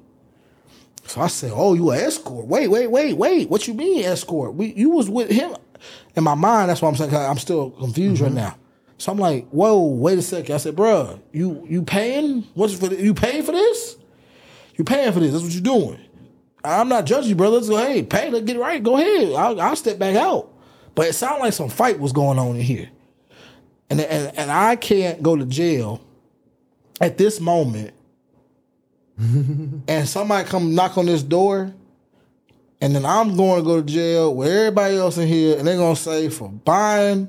So I said, "Oh, you an escort? Wait, wait, wait, wait. What you mean escort? We you was with him?" In my mind, that's what I'm saying I'm still confused right mm-hmm. now. So I'm like, "Whoa, wait a second. I said, "Bruh, you you paying? What's for? You paying for this? You paying for this? That's what you're doing? I'm not judging you, brother. Let's go. Hey, pay. Let's get it right. Go ahead. I'll, I'll step back out. But it sounded like some fight was going on in here, and and and I can't go to jail at this moment. *laughs* and somebody come knock on this door, and then I'm going to go to jail with everybody else in here, and they're gonna say for buying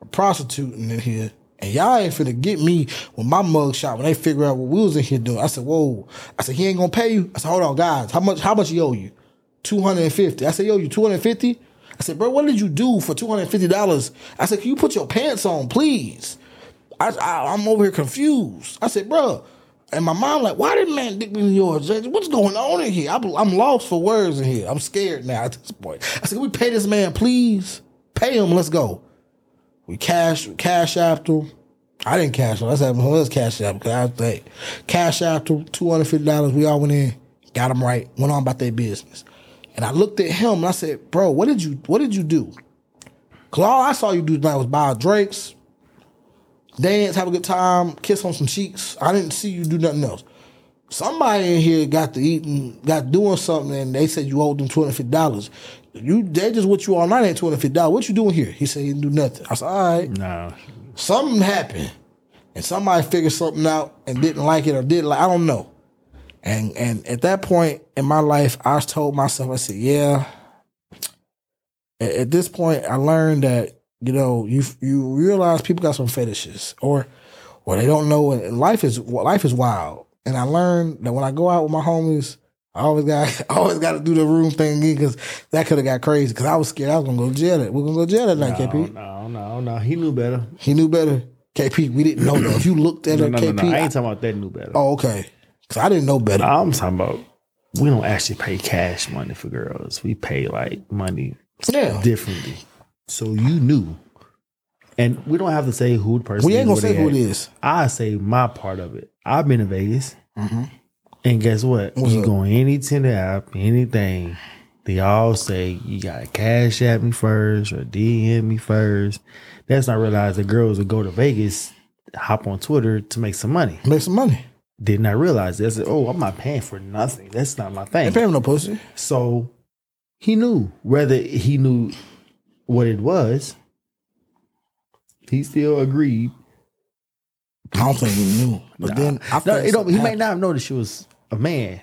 or prostituting in here. And y'all ain't finna get me with my mug shot when they figure out what we was in here doing. I said, whoa. I said, he ain't gonna pay you. I said, hold on, guys. How much how much he owe you? 250. I said, yo, you 250? I said, bro, what did you do for $250? I said, can you put your pants on, please? I, I I'm over here confused. I said, bro, and my mom like, why did man dick me in yours? What's going on in here? I'm, lost for words in here. I'm scared now at this point. I said, we pay this man, please? Pay him. Let's go. We cash cash after. I didn't cash him. Let's have let's cash out because I think cash after two hundred fifty dollars. We all went in, got them right, went on about their business. And I looked at him and I said, "Bro, what did you what did you do? Cause all I saw you do tonight was buy drinks, dance, have a good time, kiss on some cheeks. I didn't see you do nothing else. somebody in here got to eating, got doing something, and they said you owed them hundred fifty dollars. You they just what you all night ain't two hundred fifty dollars. What you doing here? He said he didn't do nothing. I said, all right, No. something happened, and somebody figured something out and didn't like it or did like I don't know. And and at that point in my life, I told myself, I said, yeah. At, at this point, I learned that you know you you realize people got some fetishes or or they don't know. And life is life is wild. And I learned that when I go out with my homies, I always got *laughs* I always got to do the room thing again because that could have got crazy. Because I was scared I was gonna go to jail. We're gonna go to jail that night, No, KP. no, no, no. He knew better. He knew better. KP, we didn't know that. If you looked at No, it, no, no, KP, no. I ain't talking about that knew better. oh, okay. Because I didn't know better. I'm talking about we don't actually pay cash money for girls. We pay like money Yeah. differently. So you knew. And we don't have to say who the person We ain't gonna say who it is. I say my part of it. I've been to Vegas. Mm-hmm. And guess what? What's you up? go on any Tinder app, anything, they all say you gotta cash at me first or DM me first. That's not realize the girls would go to Vegas, hop on Twitter to make some money. Make some money. Did not realize that. I said, oh, I'm not paying for nothing. That's not my thing. Ain't paying no pussy. So he knew whether he knew what it was. He still agreed. I don't think he knew. But then I No, you know, he might not have known that she was a man,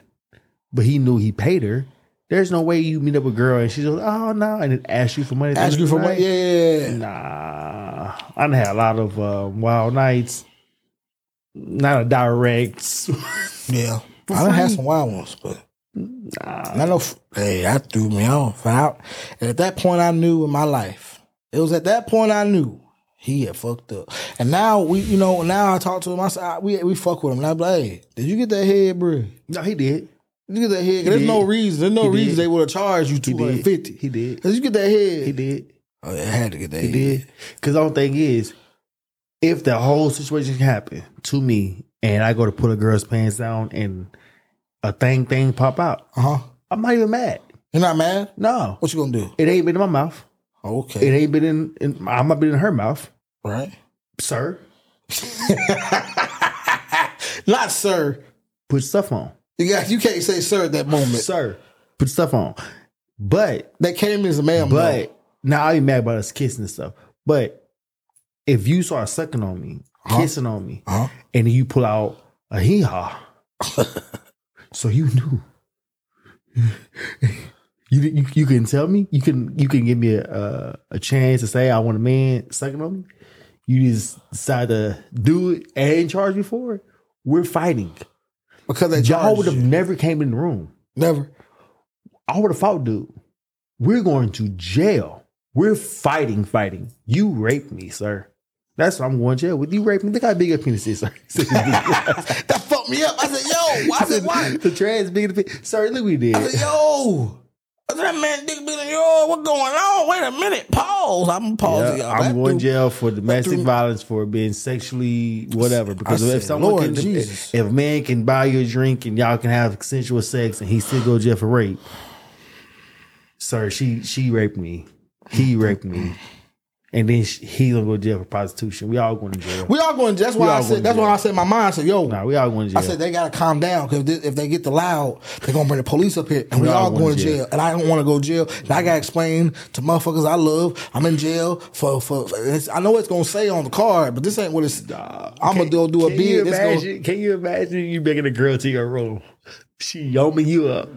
but he knew he paid her. There's no way you meet up with a girl and she's like, oh no, and then ask you for money. ask you for money. Yeah, yeah, yeah. Nah, I done had a lot of uh, wild nights. Not a direct. *laughs* Yeah. I done had some wild ones, but I know. Hey, that threw me off. And, I, and at that point, I knew in my life. It was at that point I knew he had fucked up. And now we, you know, now I talk to him. I say we we fuck with him. And I be like, hey, did you get that head, bro? No, he did. you get that head? 'Cause There's did. no reason. There's no He reason did. they would have charged you two hundred fifty. He did. Did you get that head? He did. Oh, yeah, I had to get that He head. did. Because the only thing is, if the whole situation happened to me and I go to put a girl's pants down and a thing thing pop out, Uh huh. I'm not even mad. You're not mad? No, What you gonna do? it ain't been in my mouth. Okay. It ain't been in. in I'm not been in her mouth, right. sir. *laughs* Not sir. Put stuff on, You got you can't say sir at that moment. sir. Put stuff on. But That came as a man. but now I ain't mad about us kissing and stuff. But if you start sucking on me, Uh-huh. kissing on me, huh? and you pull out a hee haw. *laughs* so you knew. you, you you can tell me you can you can give me a a, a chance to say I want a man sucking on me. You just decide to do it and charge me for it. We're fighting. Because Y'all would have never came in the room. never. I would have fought, dude. We're going to jail. We're fighting, fighting. You raped me, sir. That's why I'm going to jail with you. Raped me. Look how big penis is, sir. *laughs* *laughs* That fucked me up. I said, yo. *laughs* I said, why? The trans bigger than. Sir, look we did. I said, yo. I said, that man dick bigger than yours. What going on? Wait a minute. Pause. I'm pausing. Yeah, y'all. I'm going dude- to jail for domestic threw- violence for being sexually whatever. Because I if said, someone Lord can, Jesus. if a man can buy you a drink and y'all can have consensual sex and he still go to jail for rape, sir, she she raped me, he raped me, and then he gonna go to jail for prostitution. We all going to jail. We all going. That's why I said. That's why. I said my mind. I said, yo. Nah, we all going to jail. I said they gotta calm down because if they get the loud, they're gonna bring the police up here, and we, all going to jail. And I don't want to go to jail. And I gotta explain to motherfuckers I love. I'm in jail for for. I know it's gonna say on the card, but this ain't what it's. I'm gonna go do a Can you bid. Gonna- imagine? Can you imagine you making a girl to your room? She yomming you up,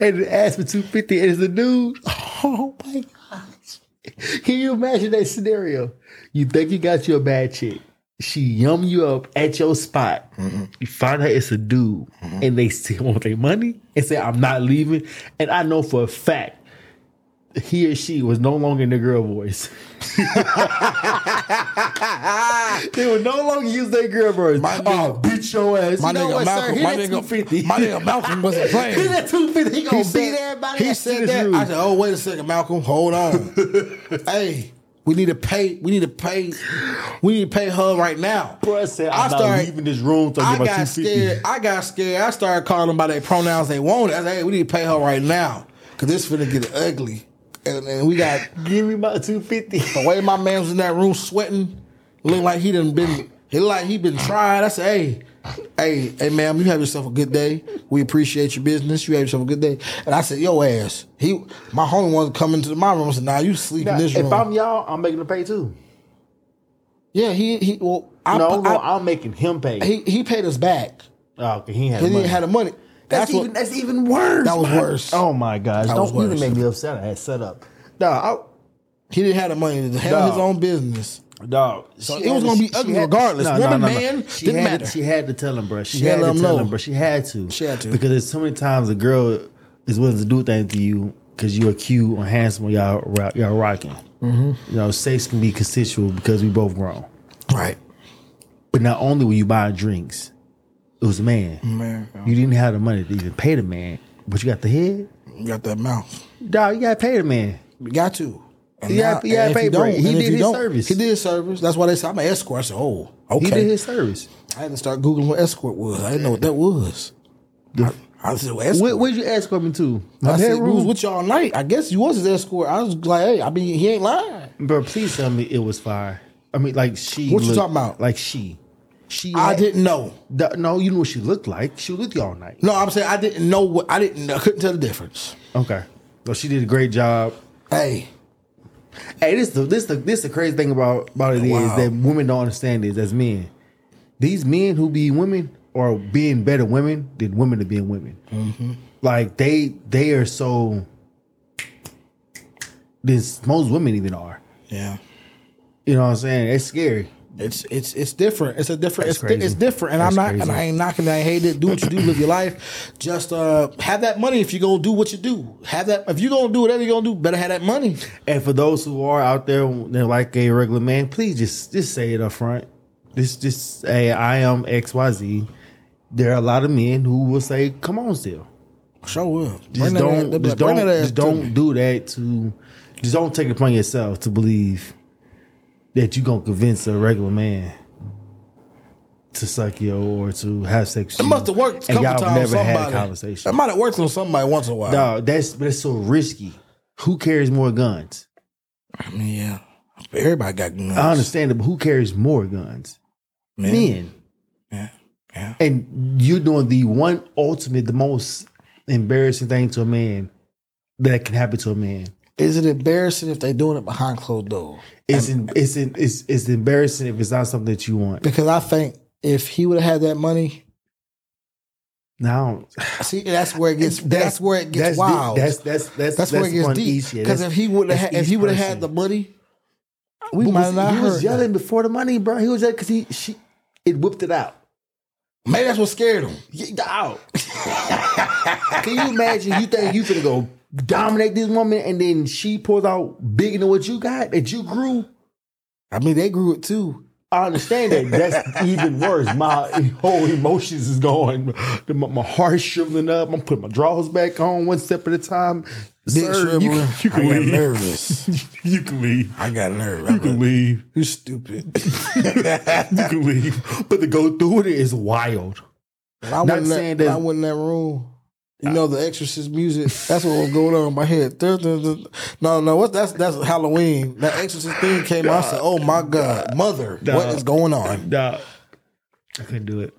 and then ask for two fifty, and it's a dude. *laughs* Oh my! *laughs* Can you imagine that scenario? You think you got you a bad chick. She yum you up at your spot. You find out it's a dude, and they still *laughs* want their money and say, "I'm not leaving." And I know for a fact he or she was no longer in the girl voice. *laughs* they would no longer use their girl voice. My oh, nigga- bitch your ass. My you know nigga what, sir? Malcolm- Hit my nigga- my nigga Malcolm wasn't *laughs* playing. Hit that 250. He gonna He beat said, everybody. he said that. room. I said, "Oh, wait a second, Malcolm. Hold on. *laughs* hey, we need to pay. We need to pay. We need to pay her right now." Bro, I said, I I'm not started- leaving this room I I got scared. I got scared. I started calling them by their pronouns they wanted. I said, "Hey, we need to pay her right now because this finna get ugly." And, and we got Give me my 250. the way my man was in that room sweating, looked like he done been. He looked like he been tried. I said, "Hey, hey, hey, ma'am, you have yourself a good day. We appreciate your business. You have yourself a good day. And I said, yo, ass. He, my homie wanted to come into my room. I said, nah, you sleep in this room. if I'm y'all, I'm making him pay too. yeah, he, he, well, I, no, no, I- I'm making him pay. he, he paid us back. oh, 'cause he had He money. didn't have the money. That's, That's, even what, that's even worse. That was man. worse. Oh my gosh! That Don't was even make me upset. I had set up. Dog, he didn't have the money to handle Dog. his own business. I, dog. So it was gonna be ugly regardless. No, no, Woman, no, no. man, she didn't had matter. She had to tell him, bro. She, She had had to to him tell know. him, bro. She had to. She had to. because there's so many times a girl is willing to do things to you because you are cute or handsome or y'all y'all rocking. Mm-hmm. You know, sex can be consensual because we both grown. Right. But not only were you buying drinks, it was a man. Man, You didn't have the money to even pay the man, but you got the head. you got that mouth. Dog, you gotta pay the man. You got to. And You gotta- you gotta and if pay for it. He did his service. He did his service. That's why they said I'm an escort. I said, oh, okay. He did his service. I had to start googling what escort was. I didn't know what that was. I, I said, well, escort. Where, where'd you escort me to? My I said, we was with you all night. I guess you was his escort. I was like, hey, I mean, he ain't lying. Bro, please tell me it was fire. I mean, like she. What you talking about? Like she. She. I had- didn't know. the- no, you know what she looked like. She was with you all night. No, I'm saying I didn't know what I didn't. I couldn't tell the difference. Okay. So she did a great job. Hey, Hey, this the this the this the crazy thing about about it is Wow. that women don't understand this as men. These men who be women are being better women than women are being women. Mm-hmm. Like they they are so. This most women even are. yeah. You know what I'm saying? It's scary. It's it's it's different. It's a different. It's, it's different, and That's I'm not. crazy. And I ain't knocking. I hate it. Do what you do. Live your life. Just uh have that money if you gonna do what you do. Have that if you gonna do whatever you gonna do. Better have that money. And for those who are out there, they're like a regular man. Please just just say it up front. Just just say I am X Y Z. There are a lot of men who will say, "Come on, still." Sure will. Just Bring that ass- don't, just don't, just don't do that to. Just don't take it upon yourself to believe that you gonna convince a regular man to suck you or to have sex. It must have worked a and couple y'all times. never on had a conversation. It might have worked on somebody once in a while. Dog, that's that's so risky. Who carries more guns? I mean, yeah. Everybody got guns. I understand it, but who carries more guns? Men. Men. Yeah. Yeah. And you're doing the one ultimate, the most embarrassing thing to a man that can happen to a man. Is it embarrassing if they're doing it behind closed doors? It's in, it's in, it's it's embarrassing if it's not something that you want. Because I think if he would have had that money, Now, see, that's where it gets. *sighs* That's, where it gets that's wild. Deep. That's that's that's That's where it gets deep. Because if he would have, if he would have had the money, we But might was- not he was yelling that. before the money, bro. He was yelling because he she it whipped it out. Maybe that's what scared him. Get out. *laughs* Can you imagine? You think you finna go dominate this woman, and then she pulls out bigger than what you got that you grew? I mean, they grew it too. I understand that. That's *laughs* even worse. My whole emotions is going. My, heart's shriveling up. I'm putting my drawers back on one step at a time. Dick Sir, you, shriveling. you I can got nervous. *laughs* You can leave. I got nervous. You can leave. You're stupid. *laughs* You can leave. But to go through it is wild. When I in saying that, I in that room. You know the Exorcist music. That's what was going on in my head. No, no, what? That's that's Halloween. That Exorcist thing came out. I said, "Oh my God, Mother, what Dog. is going on?" I couldn't do it.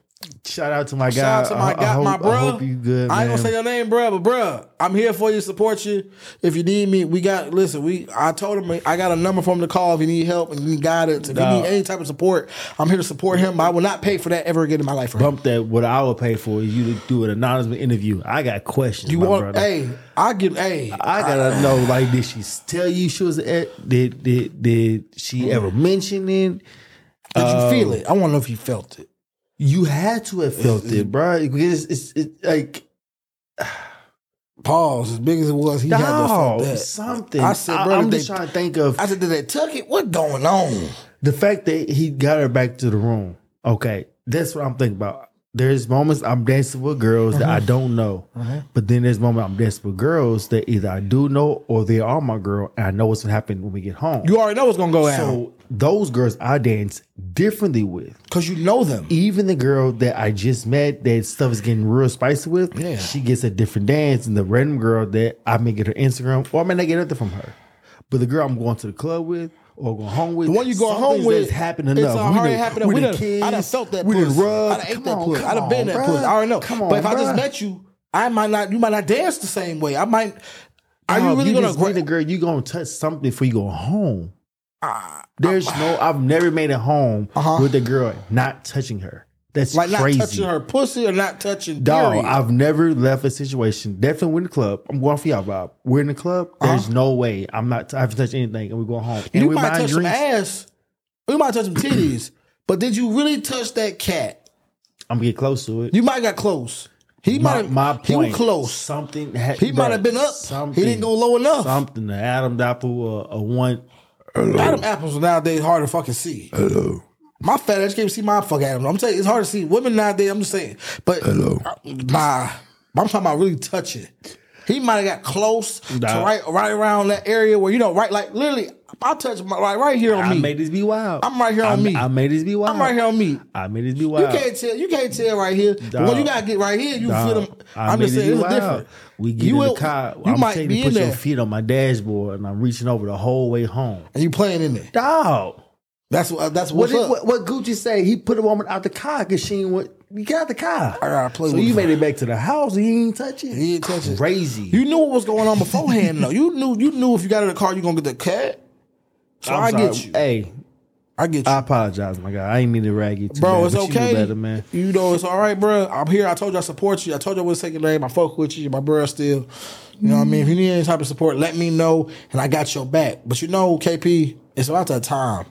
Shout out to my guy. Shout out to my I- I hope- my bro. I hope you good. I ain't gonna say your name, bro, but bro, I'm here for you, support you. If you need me, we got. Listen, we. I told him I got a number for him to call if you need help and you need guidance. If you need any type of support, I'm here to support him. I will not pay for that ever again in my life. Bump that. What I would pay for is you to do an anonymous interview. I got questions. You want? brother. Hey, I give. Hey, I gotta know. Like, did she tell you she was at? Did did did she ever mention it? did you feel um, it? I want to know if you felt it. You had to have felt it, bro. Because it's, it's, it's like *sighs* Pause. As big as it was, he had to have felt that. something. I said, bro, I, am just they- trying to think of I said, did they tuck it? What going on? the fact that he got her back to the room. Okay, that's what I'm thinking about. There's moments I'm dancing with girls that Uh-huh. I don't know, but then there's moments I'm dancing with girls that either I do know or they are my girl, and I know what's gonna happen when we get home. You already know what's gonna go down so those girls I dance differently with. because you know them. Even the girl that I just met, that stuff is getting real spicy with, Yeah. she gets a different dance than the random girl that I may get her Instagram or I may not get nothing from her. But the girl I'm going to the club with or going home with. The one you going home with that's happened It's enough. already done- happened. We, done, done I done felt that we pussy. done rubbed. I done ate that on. I done been that bruh. pussy. I already know. Come on, but if I just met you, I might not. You might not dance the same way. I might. Are you really gonna? just gra- meet a girl? You gonna touch something before you go home? Ah, There's no. I've never made it home Uh-huh. with a girl not touching her. That's like not touching her pussy or not touching. Dog, period. I've never left a situation. Definitely in the club. I'm going for y'all, Bob. We're in the club. There's no way I'm not. I haven't touched anything, and we're going home. And you we're might buying touch some ass. You might touch some titties. but did you really touch that cat? I'm gonna get close to it. You might got close. He might have. my He was close. Something. Ha- He might have been up. He didn't go low enough. Something. The Adam apple. Uh, a one. Adam apples are nowadays hard to fucking see. Hello. My fat ass can't see my fuck Adam. I'm telling you, it's hard to see women nowadays. I'm just saying, but Hello. uh, nah, I'm talking about really touching. He might have got close to right, right around that area where you know, right, like literally, I touch my right, right here on I me. I made this be wild. I'm right here on I, me. I made this be wild. I'm right here on me. I made this be wild. You can't tell. You can't tell right here. But when you gotta get right here, you Dog, feel them. I I'm made just saying be it's wild. different. We get You in will- the car. you I'm might taking be to in put your there. feet on my dashboard, and I'm reaching over the whole way home. and you playing in there. Dog. That's what. That's What, what's did, up. what, what Gucci say? He put a woman out the car because she want. You got the car. I gotta play So with you made it back to the house and you ain't touch it. He ain't touch it. Crazy. You knew what was going on beforehand, though. You knew. You knew if you got in the car, you gonna get the cat. So I'm I sorry. get you. Hey, I get you. I apologize, my guy. I ain't mean to rag you, too Bro, bad, it's but you know okay. better, man. You know it's all right, bro. I'm here. I told you I support you. I told you I was taking name. I fuck with you. My bro still. You know what I mean? If you need any type of support, let me know, and I got your back. But you know, KP, it's about that time.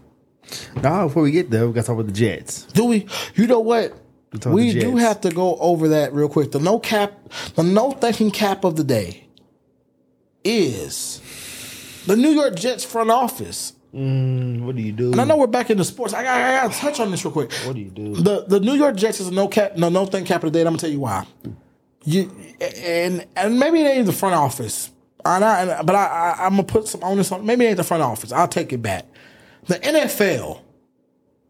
Now, before we get there, we got to talk about the Jets. Do we? You know what? We talk We the do have to go over that real quick. The no cap, the no thinking cap of the day is the New York Jets front office. Mm, what do you do? And I know we're back into sports. I got, I got to touch on this real quick. What do you do? The the New York Jets is a no cap, no no thing cap of the day. And I'm gonna tell you why. You and and maybe it ain't the front office. I, but I, I I'm gonna put some onus on. Maybe it ain't the front office. I'll take it back. The NFL,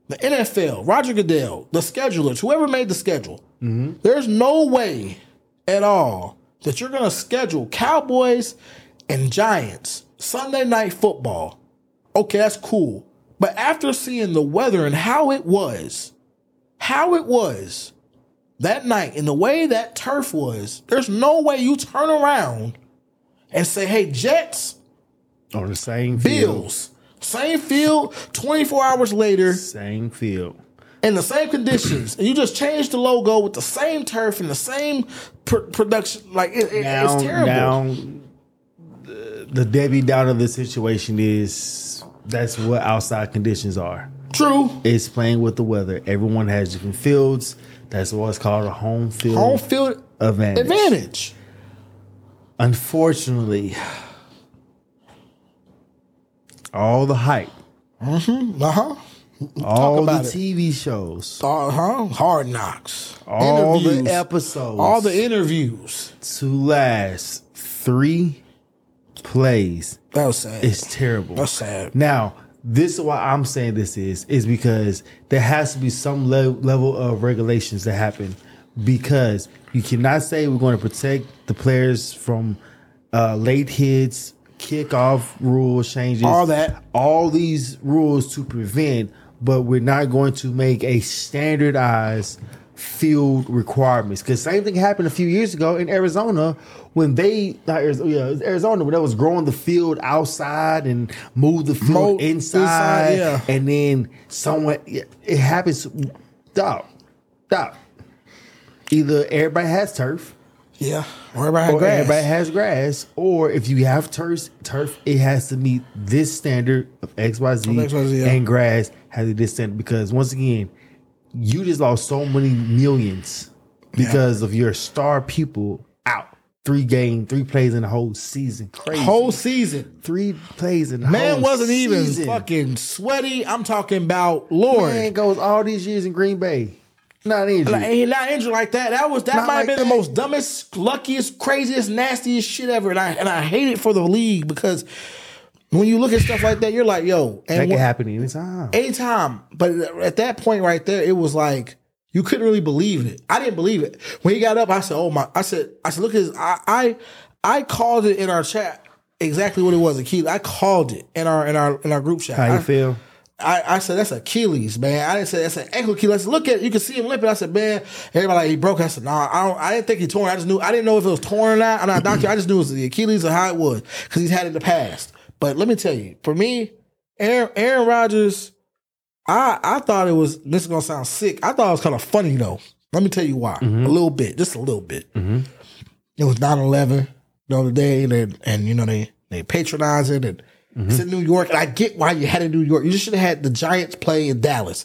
the NFL, Roger Goodell, the schedulers, whoever made the schedule. Mm-hmm. There's no way at all that you're gonna schedule Cowboys and Giants Sunday night football. Okay, that's cool. But after seeing the weather and how it was, how it was that night and the way that turf was, there's no way you turn around and say, hey, Jets, On the same field. Bills, same field, 24 hours later Same field. in the same conditions, and you just change the logo with the same turf and the same pr- production. Like, it, it- Now, it's terrible. now, the, the Debbie Down of the situation is that's what outside conditions are. True. It's playing with the weather. Everyone has different fields. That's what's called a home field Home field advantage. advantage. Unfortunately, all the hype, Uh huh. all the about it. TV shows, Uh huh. Hard knocks. all Interviews. the episodes, all the interviews. to last three plays That was sad. is terrible. That's sad. Now, this is why I'm saying this is is because there has to be some le- level of regulations that happen because you cannot say we're going to protect the players from uh, late hits, kickoff rules changes, All that. all these rules to prevent, but we're not going to make a standardized field requirements. Because same thing happened a few years ago in Arizona when they not Arizona, Arizona when they was growing the field outside and move the field Mo- inside, inside, yeah. and then someone it happens. Stop, stop. Either everybody has turf, Yeah. Everybody or grass. everybody has grass, or if you have turf, turf it has to meet this standard of X, Y, Z, yeah. and grass has to this standard. Because once again, you just lost so many millions because of your star people out. Three game, three plays in the whole season. Crazy. Whole season. three plays in the whole season. Man wasn't even season. fucking sweaty. I'm talking about Lord. Man goes all these years in Green Bay. Not injured. Like, he not injured like that. That was that Not might like have been that. the most dumbest, luckiest, craziest, nastiest shit ever. And I and I hate it for the league because when you look at stuff like that, you're like, yo, that and can wh- happen anytime. anytime. But at that point right there, it was like you couldn't really believe it. I didn't believe it when he got up. I said, "Oh my!" I said, "I said, look at his." I I, I called it in our chat. exactly what it was. Achilles. I called it in our in our in our group chat. How you I, feel? I, I said that's Achilles, man. I didn't say that's an ankle Achilles. I said, look at it. you can see him limping. I said, man, everybody like he broke. I said, no, nah, I don't. I didn't think he torn. I just knew. I didn't know if it was torn or not. I'm not a doctor. I just knew it was the Achilles or how it was because he's had it in the past. But let me tell you, for me, Aaron, Aaron Rodgers, I I thought it was. This is gonna sound sick. I thought it was kind of funny though. Let me tell you why. Mm-hmm. A little bit, just a little bit. Mm-hmm. It was 9-11 the other day, and, and you know they they patronize it and. It's in New York, and I get why you had it in New York. You just should have had the Giants play in Dallas.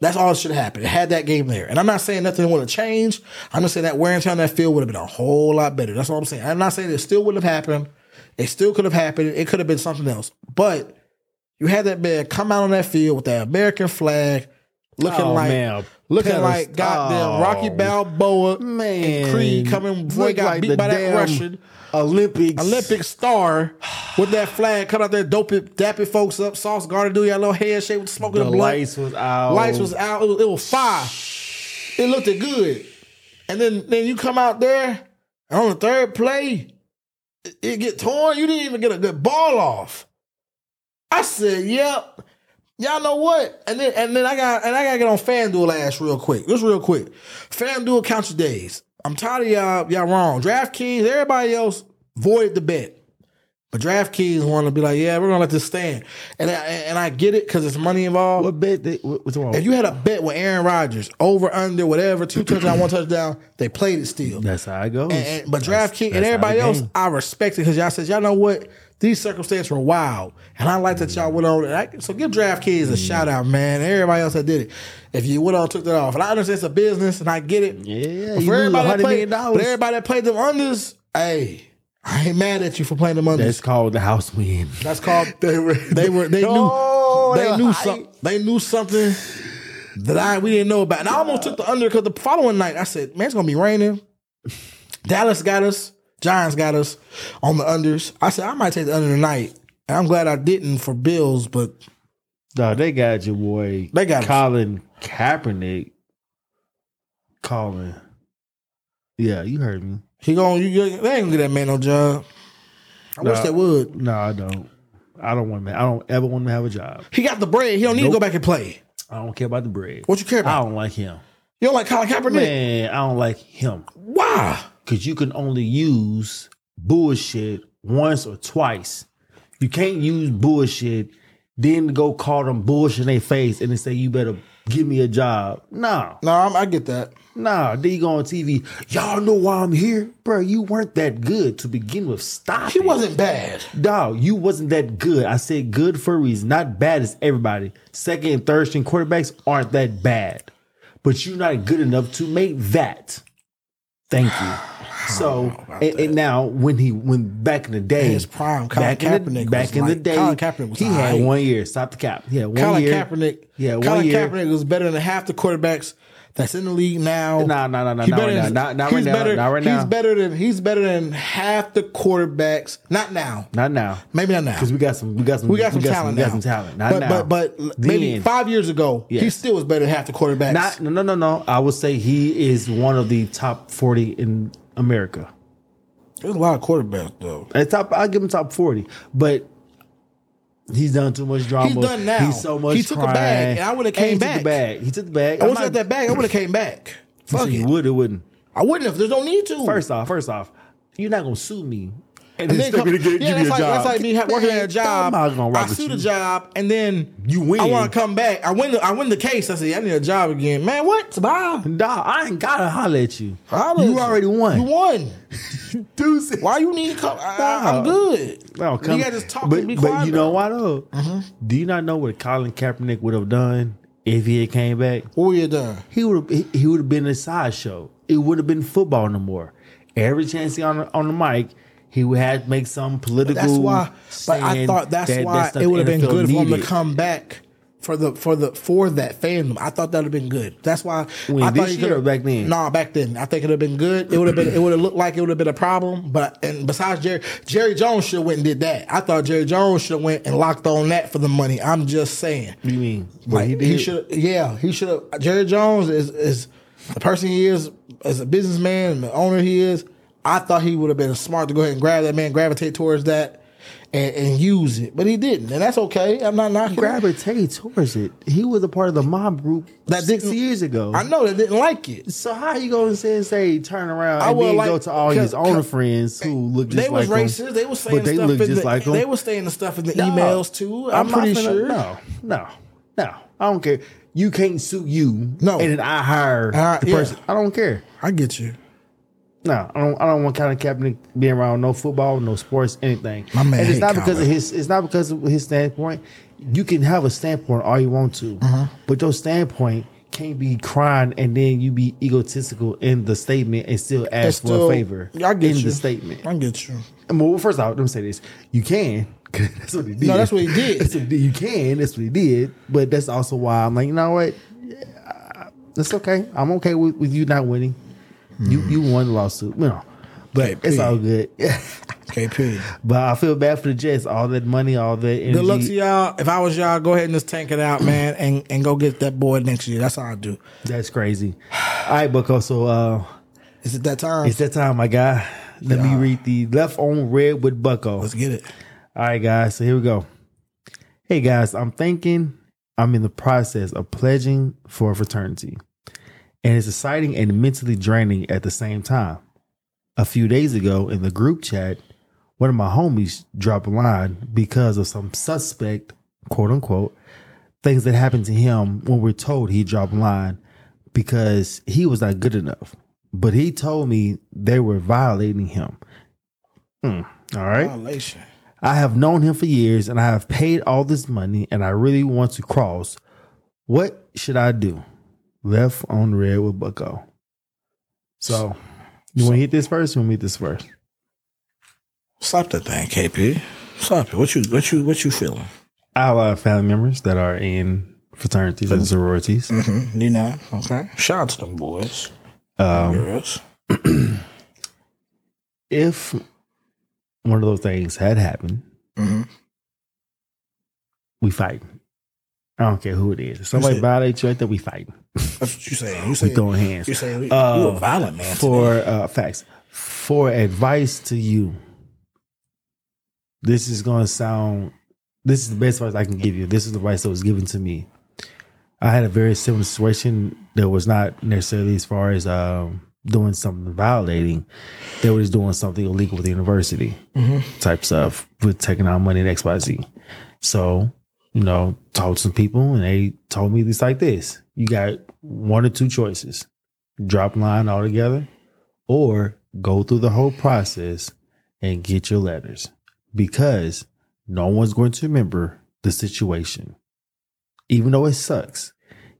That's all that should have happened. It had that game there. And I'm not saying nothing would have changed. I'm just saying that wear and tear on that field would have been a whole lot better. That's all I'm saying. I'm not saying it still wouldn't have happened. It still could have happened. It could have been something else. But you had that man come out on that field with that American flag, looking Oh, like man, looking like goddamn Rocky Balboa Man, and Creed coming Boy got like beat by that Russian. Olympics. Olympic star with that flag, cut out there, doping, dapping folks up. Sauce Gardner do your little head shape with the smoke The lights was out. Lights was out. It was, it was fire. It looked good. And then then you come out there and on the third play, it, it get torn. You didn't even get a good ball off. I said, "Yep." Y'all know what? And then and then I got and I gotta get on FanDuel ass real quick. Just real quick. FanDuel count your days. I'm tired of y'all y'all wrong. DraftKings, everybody else voided the bet. But DraftKings want to be like, yeah, we're gonna let this stand, and I, and I get it because it's money involved. What bet? They, what, what's wrong? If you had a bet with Aaron Rodgers over under whatever two touchdown one touchdown, they played it still. That's how it goes. And, and- but DraftKings and everybody else, I respect it because y'all said y'all know what these circumstances were wild, and I like that y'all went on. and I, so give DraftKings Mm. a shout out, man. Everybody else that did it, if you went on took that off, and I understand it's a business, and I get it. Yeah, but you for everybody that played, but everybody that played them unders, hey, I ain't mad at you for playing them unders. That's called the house win. That's called *laughs* They were- they were they knew Oh, they they knew something they knew something that I we didn't know about. And I almost took the under because the following night I said, man, it's gonna be raining. Dallas got us, Giants got us on the unders. I said I might take the under tonight. And I'm glad I didn't for Bills, but Dog, they got your boy. They got. Colin Kaepernick. Colin. Yeah, you heard me. he going you, you, they ain't gonna get that man no job. I wish they would. No, I don't. I don't want. Man. I don't ever want him to have a job. He got the bread. He don't need to go back and play. I don't care about the bread. What you care about? I don't like him. You don't like Colin Kaepernick? Man, I don't like him Why? Because you can only use bullshit once or twice. You can't use bullshit, then go call them bullshit in their face and then say you better give me a job. No, No, I'm, I get that. Nah, Then you go on TV. Y'all know why I'm here, bro. You weren't that good to begin with. Stop. He it. wasn't bad. Dog, you wasn't that good. I said good for a reason. Not bad as everybody. Second and third string quarterbacks aren't that bad. But you're not good enough to make that. Thank you. *sighs* So and, and now when he when back in the day, His prime, Colin back in the, Kaepernick back was in the like- day, Colin Kaepernick was he had one year. Stop the cap. Yeah, one Colin year. Kaepernick. Yeah, one Colin year. Kaepernick was better than half the quarterbacks that's in the league now. Nah, nah, nah, nah, He not better right now. Not- right now. Better, Not right He's better than he's better than half the quarterbacks. Not now. Not now. Maybe not now. Because we got some we got some We got some talent we now. got some talent. Not but, now. but but maybe five years ago, he still was better than half the quarterbacks. Not no no no no. I would say he is one of the top forty in America. There's a lot of quarterbacks though. At top, I'll give him top forty, but he's done too much drama. He's done now. He's so much. He took a bag, and I would've And came he back. Took the bag. He took the bag. I not- at that bag. I would have came back. Fuck you it. would It wouldn't. I wouldn't have. There's no need to. First off, first off, you're not gonna sue me. And, And then come, me get, yeah, give that's a like, job. That's like me working at a job. I'm not gonna rock I sue the job, and then You win. I want to come back. I win. The, I win the case. I say I need a job again. Man, what? Bye. Dog, I ain't gotta holler at you. Holla at you already won. You won. *laughs* Deuces. Why you need to come? I, Nah. good. No, come, you gotta just talk but, be but quiet. you know why though? Mm-hmm. Do you not know what Colin Kaepernick would have done if he had came back? What were you done? He would have he, he would have been a sideshow. It would have been football no more. Every chance he on on the mic, he had have to make some political. That's why. But I thought that's that- why stuff it would have been good for him to come back for the for the for that fandom. I thought that would have been good. That's why. When, I thought he coulda- or back then? Nah, back then. I think it would have been good. It would have been. It would have looked like it would have been a problem. But and besides Jerry, Jerry Jones should have went and did that. I thought Jerry Jones should have went and locked on that for the money. I'm just saying. What do you mean? What Like he he, did? should, yeah, he should have. Jerry Jones is is the person he is as a businessman and the owner he is. I thought he would have been smart to go ahead and grab that man, gravitate towards that, and, and use it, but he didn't, and that's okay. I'm not knocking. Gravitate towards it. He was a part of the mob group That six years ago. I know they didn't like it. So how you going to say, and say turn around I and then like- go to all his cause- friends who look just They like was him, racist. They were saying but they stuff look in just the, like him. They was saying the stuff in the No. emails too. I'm, not pretty sure. No, no, no. I don't care. You can't sue you. No. and then I hire Uh, the yeah. person. I don't care. I get you. No, I don't. I don't want Colin Kaepernick being around no football, no sports, anything. My man and it's not because of his. It's not because of his standpoint. You can have a standpoint all you want to, Uh-huh. but your standpoint can't be crying and then you be egotistical in the statement and still ask It's for a favor I get in you. the statement. I get you. Well, first off, let me say this: you can. *laughs* that's what he did. No, that's what he did. That's what he did. You can. That's what he did. But that's also why I'm like, you know what? Yeah, That's okay. I'm okay with, with you not winning. You you won the lawsuit, you know. But Okay, it's all good. KP. *laughs* but I feel bad for the Jets. All that money, all that energy. Good luck to y'all. If I was y'all, go ahead and just tank it out, man, and, and go get that boy next year. That's how I do. That's crazy. All right, Bucko. So uh, Is it that time? it's that time, my guy. Let me read the left on read with Bucko. Let's get it. All right, guys. So here we go. Hey, guys. I'm thinking I'm in the process of pledging for a fraternity, and it's exciting and mentally draining at the same time. A few days ago, in the group chat, one of my homies dropped a line because of some suspect, quote unquote, things that happened to him when we're told he dropped a line because he was not good enough. But he told me they were violating him. Hmm. All right. Violation. I have known him for years and I have paid all this money and I really want to cross. What should I do? Left on read with Bucko. So, you want to hit this first? Or you want to hit this first? Slap that thing, KP. Slap it. What you what you what you feeling? I have a lot of family members that are in fraternities and sororities. Mm-hmm. You know, okay. Shout out to them boys. Um, Girls. *clears throat* if one of those things had happened, Mhm. we fight. I don't care who it is. If somebody said- violates you like that, we fight. That's what you saying. You We saying throwing hands. You saying Uh, a violent man for uh, facts for advice to you this is going to sound this is the best advice i can give you this is the advice that was given to me i had a very similar situation that was not necessarily as far as um, doing something violating they were just doing something illegal with the university type stuff with taking out money and xyz so you know talked to some people and they told me this like this. You got one or two choices drop line altogether or go through the whole process and get your letters because no one's going to remember the situation. Even though it sucks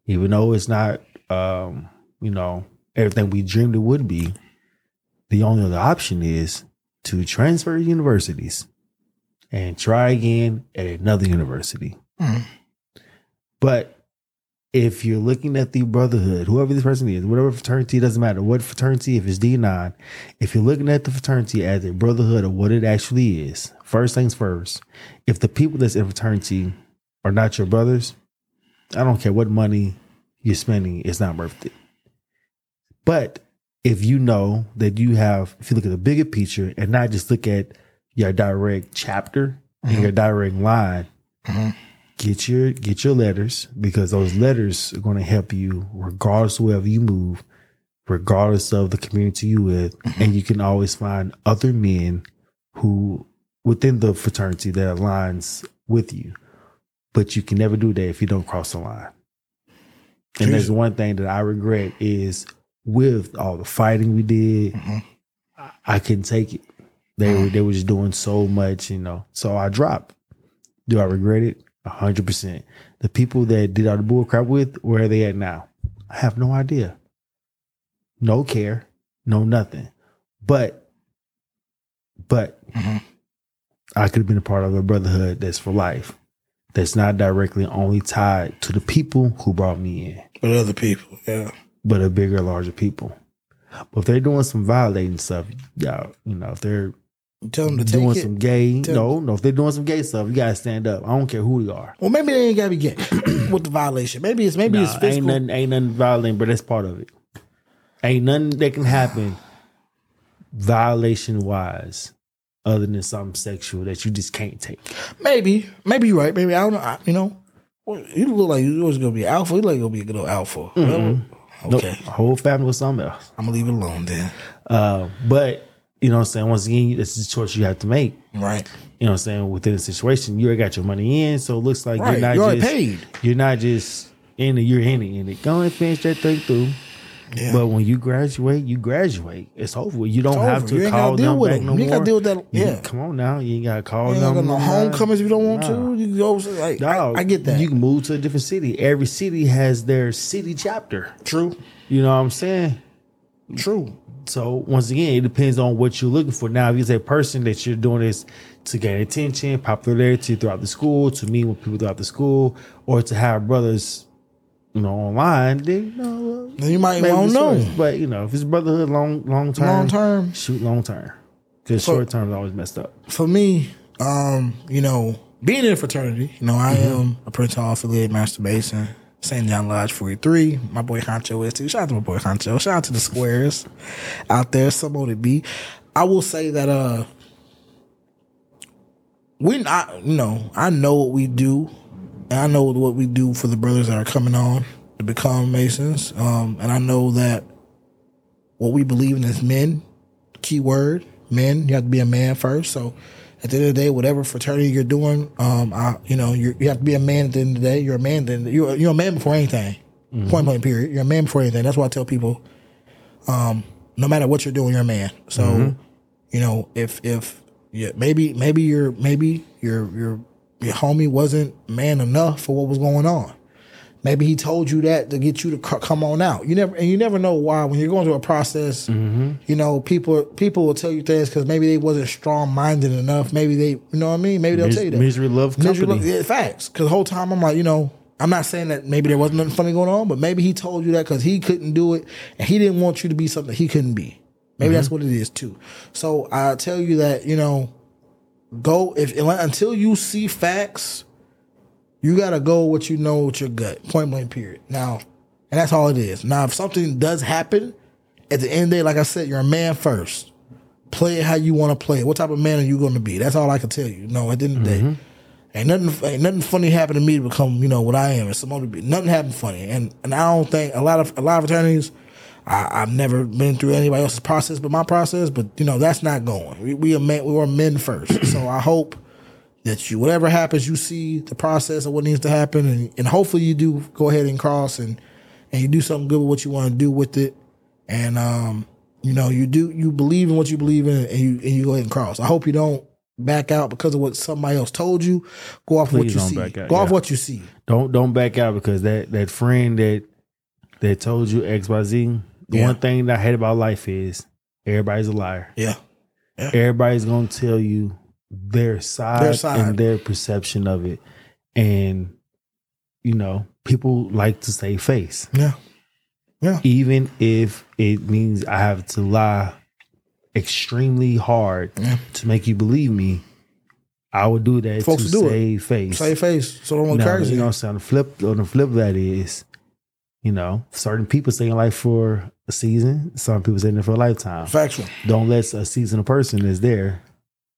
even though it's not um you know everything we dreamed it would be the only other option is to transfer universities and try again at another university Mhm. but if you're looking at the brotherhood, whoever this person is, whatever fraternity, it doesn't matter what fraternity, if it's D9, if you're looking at the fraternity as a brotherhood of what it actually is, first things first, if the people that's in fraternity are not your brothers, I don't care what money you're spending, it's not worth it. But if you know that you have, if you look at the bigger picture and not just look at your direct chapter and your direct line, get your get your letters because those letters are going to help you regardless of wherever you move, regardless of the community you with, mm-hmm. and you can always find other men who within the fraternity that aligns with you. But you can never do that if you don't cross the line. And there's one thing that I regret is with all the fighting we did, I, I couldn't take it. They were mm. they were just doing so much, you know. So I dropped. Do I regret it? A hundred percent. The people that did all the bull crap with, where are they at now? I have no idea. No care, no nothing. But, but Mhm. I could have been a part of a brotherhood that's for life. That's not directly only tied to the people who brought me in, But other people, yeah. but a bigger, larger people. But if they're doing some violating stuff, y'all, you know, if they're Tell them to doing some gay, Tell- no, no, if they're doing some gay stuff, you gotta stand up. I don't care who they are. Well, maybe they ain't gotta be gay *clears throat* with the violation. Maybe it's maybe it's Nah, ain't physical. nothing, ain't nothing violent, but that's part of it. Ain't nothing that can happen violation wise other than something sexual that you just can't take. Maybe, maybe you're right. Maybe I don't know. I, you know, you look like you was gonna be alpha. You look like you're gonna be a good old alpha. Nope, Okay, a whole family was something else. I'm gonna leave it alone then. Uh, but you know what I'm saying? Once again, this is a choice you have to make. Right. You know what I'm saying? Within the situation, you already got your money in, so it looks like Right, you're not you already just paid. you're not just in it, you're in it, in it. Go and finish that thing through. Yeah. But when you graduate, you graduate. It's over. You don't It's have over. to You call them with back them. no You more. gotta deal with that- You- yeah. come on now. You ain't gotta call You them. got no homecomings if you don't want Nah. to. You can go like Dog, I, I get that. You can move to a different city. Every city has their city chapter. True. You know what I'm saying? True. So once again, it depends on what you're looking for. Now, if you're a person that you're doing this to gain attention, popularity throughout the school, to meet with people throughout the school, or to have brothers, you know, online, then you know, you might to know. But you know, if it's brotherhood long long term, Long term. shoot long term, because short term is always messed up. For me, um, you know, being in a fraternity, you know, I Mm-hmm. am a Prince Hall affiliated Master Mason, St. John Lodge 43. My boy Honcho is too. Shout out to my boy Honcho. Shout out to the squares out there, some of it be. I will say that uh we not you know, I know what we do and I know what we do for the brothers that are coming on to become Masons. Um, and I know that what we believe in is men, key word, men, you have to be a man first. So at the end of the day, whatever fraternity you're doing, um, I, you know, you have to be a man at the end of the day. You're a man. Then you're you're a man before anything. Point blank. Period. You're a man before anything. That's why I tell people, um, no matter what you're doing, you're a man. So, you know, if if yeah, maybe maybe your maybe your your your homie wasn't man enough for what was going on. Maybe he told you that to get you to come on out. You never and you never know why when you're going through a process. Mm-hmm. You know, people people will tell you things because maybe they wasn't strong minded enough. Maybe they, you know what I mean. Maybe they'll Mis- tell you that misery love Misery company. love- yeah, facts. Because the whole time I'm like, you know, I'm not saying that maybe there wasn't nothing funny going on, but maybe he told you that because he couldn't do it and he didn't want you to be something he couldn't be. Maybe mm-hmm. that's what it is too. So I tell you that you know, go if until you see facts, you gotta go what you know with your gut. Point blank. Period. Now, and that's all it is. Now, if something does happen, at the end of the day, like I said, you're a man first. Play it how you want to play it. What type of man are you going to be? That's all I can tell you. No, at the end of the day, mm-hmm. ain't nothing. Ain't nothing funny happened to me to become you know what I am. It's some other. Nothing happened funny, and and I don't think a lot of a lot of attorneys. I, I've never been through anybody else's process but my process, but you know that's not going. We we are men. We were men first, so I hope that you whatever happens, you see the process of what needs to happen, and, and hopefully you do go ahead and cross and and you do something good with what you want to do with it, and um you know you do you believe in what you believe in, and you and you go ahead and cross. I hope you don't back out because of what somebody else told you. Go off what you see. out, go off what you see. Don't don't back out because that that friend that that told you X Y Z. The Yeah. one thing that I hate about life is everybody's a liar. Yeah, Everybody's gonna tell you their side, Their side. and their perception of it, and you know people like to say face, yeah, yeah. even if it means I have to lie extremely hard Yeah. to make you believe me. I would do that Folks to do it. save face. Save face, so don't look Now, crazy. You know what I'm saying? The flip on the flip that is, you know, certain people stay in life for a season, some people stay in there for a lifetime. Factual. Don't let a seasonal person is there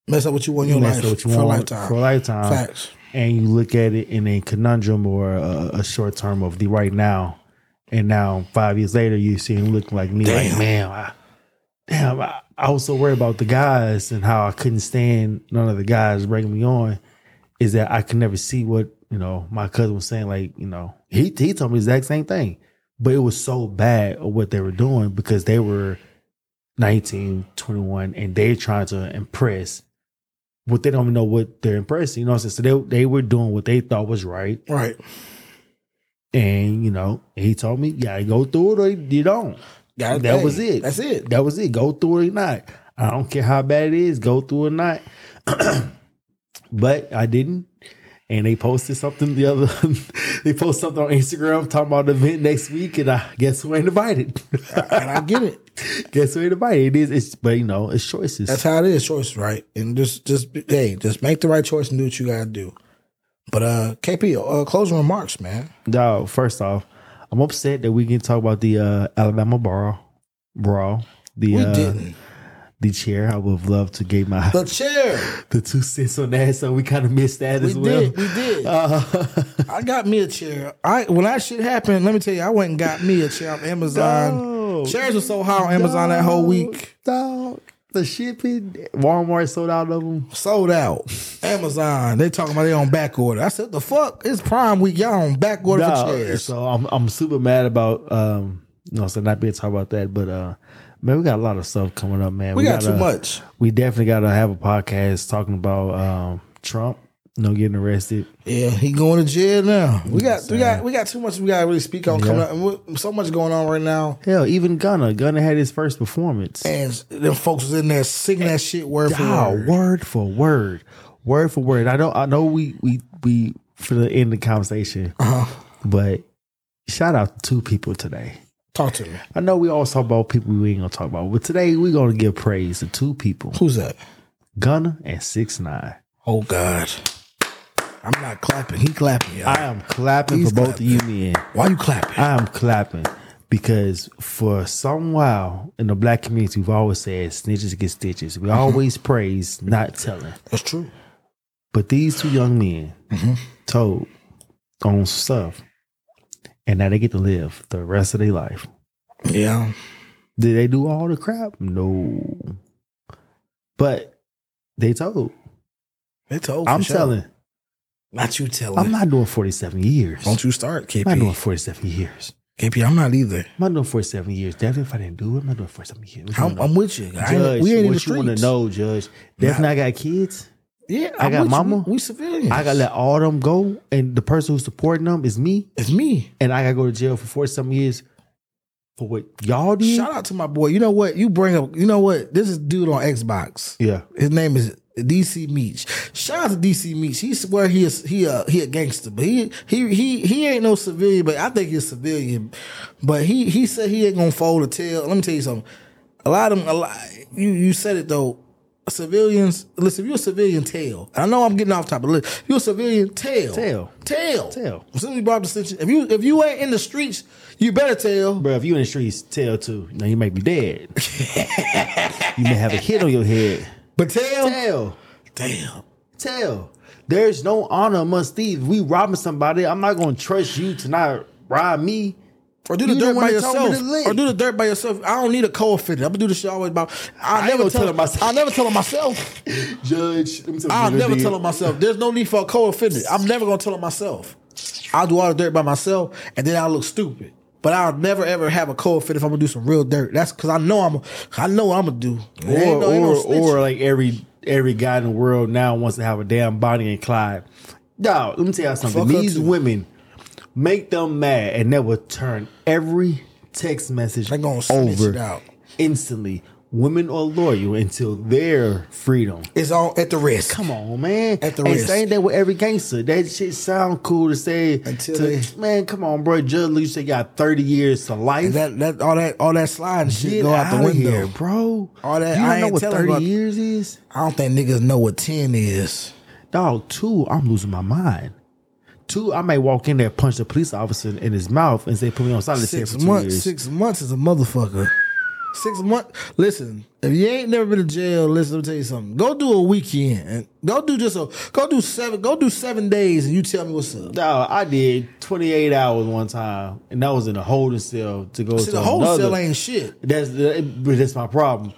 Mess up what you want in your mess life up what you for a lifetime. for a lifetime. Facts. And you look at it in a conundrum or a, a short term of the right now. And now five years later you see him looking like me, like, Damn. man, I, damn, I, I was so worried about the guys and how I couldn't stand none of the guys bringing me on. Is that I could never see what, you know, my cousin was saying, like, you know, he he told me the exact same thing. But it was so bad of what they were doing because they were 19, 21, and they're trying to impress what they don't even know what they're impressing. You know what I'm saying? So they they were doing what they thought was right. Right. And, you know, he told me, yeah, go through it or you don't. Got That hey, was it. That's it. That was it. Go through it or not. I don't care how bad it is, go through it or not. *clears throat* but I didn't. And they posted something the other *laughs* they posted something on Instagram talking about the event next week and I guess who ain't invited. and I get it. *laughs* guess who ain't invited. It is it's but you know, it's choices. That's how it is. Choices, right? And just, just hey, just make the right choice and do what you gotta do. But uh, KP, uh, closing remarks, man. Dog, first off, I'm upset that we can talk about the uh, Alabama brawl. Brawl. The We uh, didn't. The chair. I would have loved to give my The chair. *laughs* the two cents on that, so we kind of missed that We as well. did. We did. *laughs* I got me a chair. I when that shit happened, let me tell you, I went and got me a chair off Amazon. No. Chairs were so high on Amazon that whole week. Dog, the shipping, Walmart sold out of them. Sold out. Amazon. They talking about they on back order. I said, the fuck? It's Prime Week. Y'all on back order Dog, for chairs. So I'm I'm super mad about um no, so not being talk about that, but uh man, we got a lot of stuff coming up, man. We got gotta- too much. We definitely gotta have a podcast talking about um Trump, No getting arrested. Yeah, he going to jail now. We got we got we got too much we got to really speak on coming up. And so much going on right now. Hell, even Gunna. Gunna had his first performance. And them folks was in there singing that shit word for word. word for word, word for word. I know, I know. We we we for the end of the conversation, Uh-huh. but shout out to two people today. Talk to me. I know we always talk about people we ain't gonna talk about, but today we're gonna give praise to two people: Who's that? Gunna and Six Nine. Oh God. I'm not clapping. He clapping, y'all. I am clapping He's for both of you men. Why you clapping? I am clapping because for some while in the black community, we've always said snitches get stitches. We mm-hmm. always praise not telling. That's true. But these two young men mm-hmm. told on stuff, and now they get to live the rest of their life. Yeah. Did they do all the crap? No. But they told. They told. I'm sure. telling. Not you telling. I'm not doing 47 years. Don't you start, KP. I'm not doing 47 years. KP, I'm not either. I'm not doing 47 years. Definitely if I didn't do it, I'm not doing 47 years. I'm, I'm with you. I ain't, Judge, we ain't in the what you want to know, Judge? Definitely, I got kids. Yeah, I I'm got mama. We, we civilians. I gotta let all them go, and the person who's supporting them is me, It's me. and I gotta go to jail for 40 some years for what y'all did. Shout out to my boy. You know what? You bring up. You know what? This is dude on Xbox. Yeah. His name is DC Meach. Shout out to DC Meach. He swear he is he a he a gangster, but he he he he ain't no civilian. But I think he's a civilian. But he he said he ain't gonna fold a tail. Let me tell you something. A lot of them. A lot. You you said it though. Civilians, listen. If you're a civilian, tail. I know I'm getting off topic. Listen, if you're a civilian, tail, Tail. tail, Tail. As soon as you brought up the if you if you ain't in the streets, you better tell Bro, if you in the streets, tell too. Now you might be dead. *laughs* you may have a hit on your head. But tell Tell, damn. tell. There's no honor amongst thieves. We robbing somebody. I'm not gonna trust you to not rob me. Or do the You dirt by that told me yourself. Or do the dirt by yourself. I don't need a co-offender. I'm gonna do this shit always about. I, ain't never tell, him myself. I never tell him myself. *laughs* Judge, let me tell I'll never tell him myself. There's no need for a co-offender. I'm never gonna tell him myself. I'll do all the dirt by myself, and then I'll look stupid. But I'll never ever have a co-offender if I'm gonna do some real dirt. That's because I know I'm. I know what I'm gonna do. Or, Ain't no- ain't no or, or like every every guy in the world now wants to have a damn Bonnie and Clyde. Dog, let me tell you something. Fuck These women make them mad, and they will turn every text message They gonna snitch over it out. instantly. Women are loyal until their freedom. it's all at the risk. Come on, man. At the and risk. same thing with every gangster. That shit sound cool to say. Until to- they- man, come on, bro. Judge Lee said you got 30 years to life. That that all that all that sliding shit Get go out the outta window. here, bro. All that- you I don't know ain't what telling 30 about- years is? I don't think niggas know what ten is. Dog, two, I'm losing my mind. Two, I may walk in there, punch the police officer in his mouth, and say, "Put me on solitary Six for two months. years." Six months is a motherfucker. Six months. Listen, if you ain't never been to jail, listen. Let me tell you something. Go do a weekend go do just a go do seven. Go do seven days, and you tell me what's up. Dog, I did 28 hours one time, and that was in a holding cell to go See, to the whole another. cell ain't shit. That's that's my problem.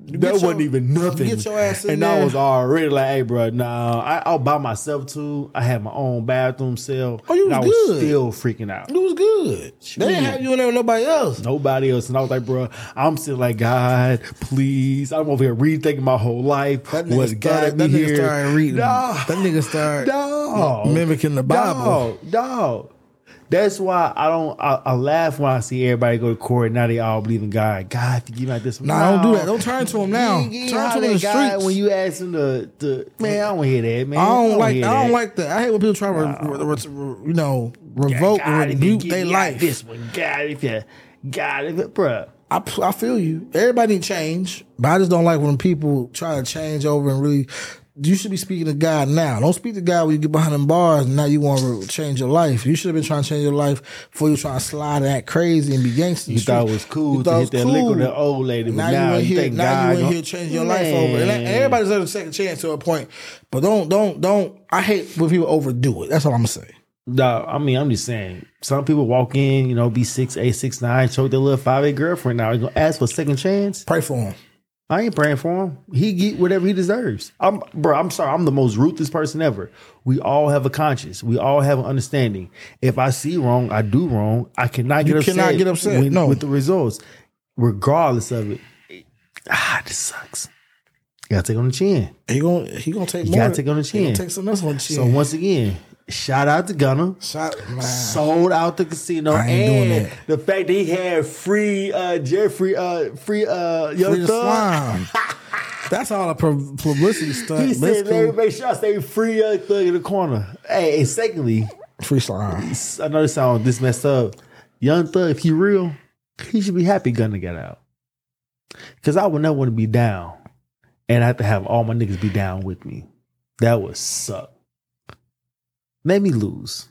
That wasn't your- even nothing. get your ass in and I was already like, "Hey, bro, nah." I, I was by myself too. I had my own bathroom cell. Oh, you and I was was good. still freaking out. It was good. They didn't have you in there with nobody else. Nobody else, and I was like, "Bro, I'm still like God, please." I'm over here rethinking my whole life. That nigga What's got started, me that nigga here? started reading. Dog. That nigga started Dog. mimicking the Bible. Dog, dog. That's why I don't. I, I laugh when I see everybody go to court. Now they all believe in God. God, forgive me like this. Nah, don't do that. Don't turn to him now. You- you Turn to him in the streets. when you ask him to, to man. I don't hear that, man. I don't like. hear I don't that. like that. I hate when people try to, re- re- re- you know, revoke God, and rebuke give their life. This one, God, if you, God, if you, bruh. I, I feel you. Everybody change, but I just don't like when people try to change over and really you should be speaking to God now. Don't speak to God when you get behind them bars and now you want to change your life. You should have been trying to change your life before you trying to slide that crazy and be gangster. You thought it was cool to hit that lick on that old lady, but Now, now, you here. Now God you gon- here change your life over. And, and everybody deserves a second chance to a point. But don't, don't, don't. I hate when people overdo it. That's all I'm gonna say. No, I mean, I'm just saying. Some people walk in, you know, be six eight, six nine, choke their little five eight girlfriend. Now, you gonna ask for a second chance? Pray for him. I ain't praying for him. He get whatever he deserves. I'm, bro. I'm sorry. I'm the most ruthless person ever. We all have a conscience. We all have an understanding. If I see wrong, I do wrong. I cannot get You upset. cannot get upset. when- No. with the results, regardless of it. Ah, this sucks. You gotta take on the chin. He gonna he gonna take You more. gotta take on the He chin. take something else on the chin. So once again, shout out to Gunna. Man. sold out the casino I ain't doing and that. the fact that he had free uh Jeffrey uh free uh Young Free Thug. slime. *laughs* That's all a publicity stunt. He said, it's "Let me cool. make sure I stay free Young Thug in the corner." Hey, and secondly, Free slime. I know this sound this messed up. Young Thug, if he real, he should be happy Gunna got out. Cause I would never want to be down, and I have to have all my niggas be down with me. That would suck. Let me lose.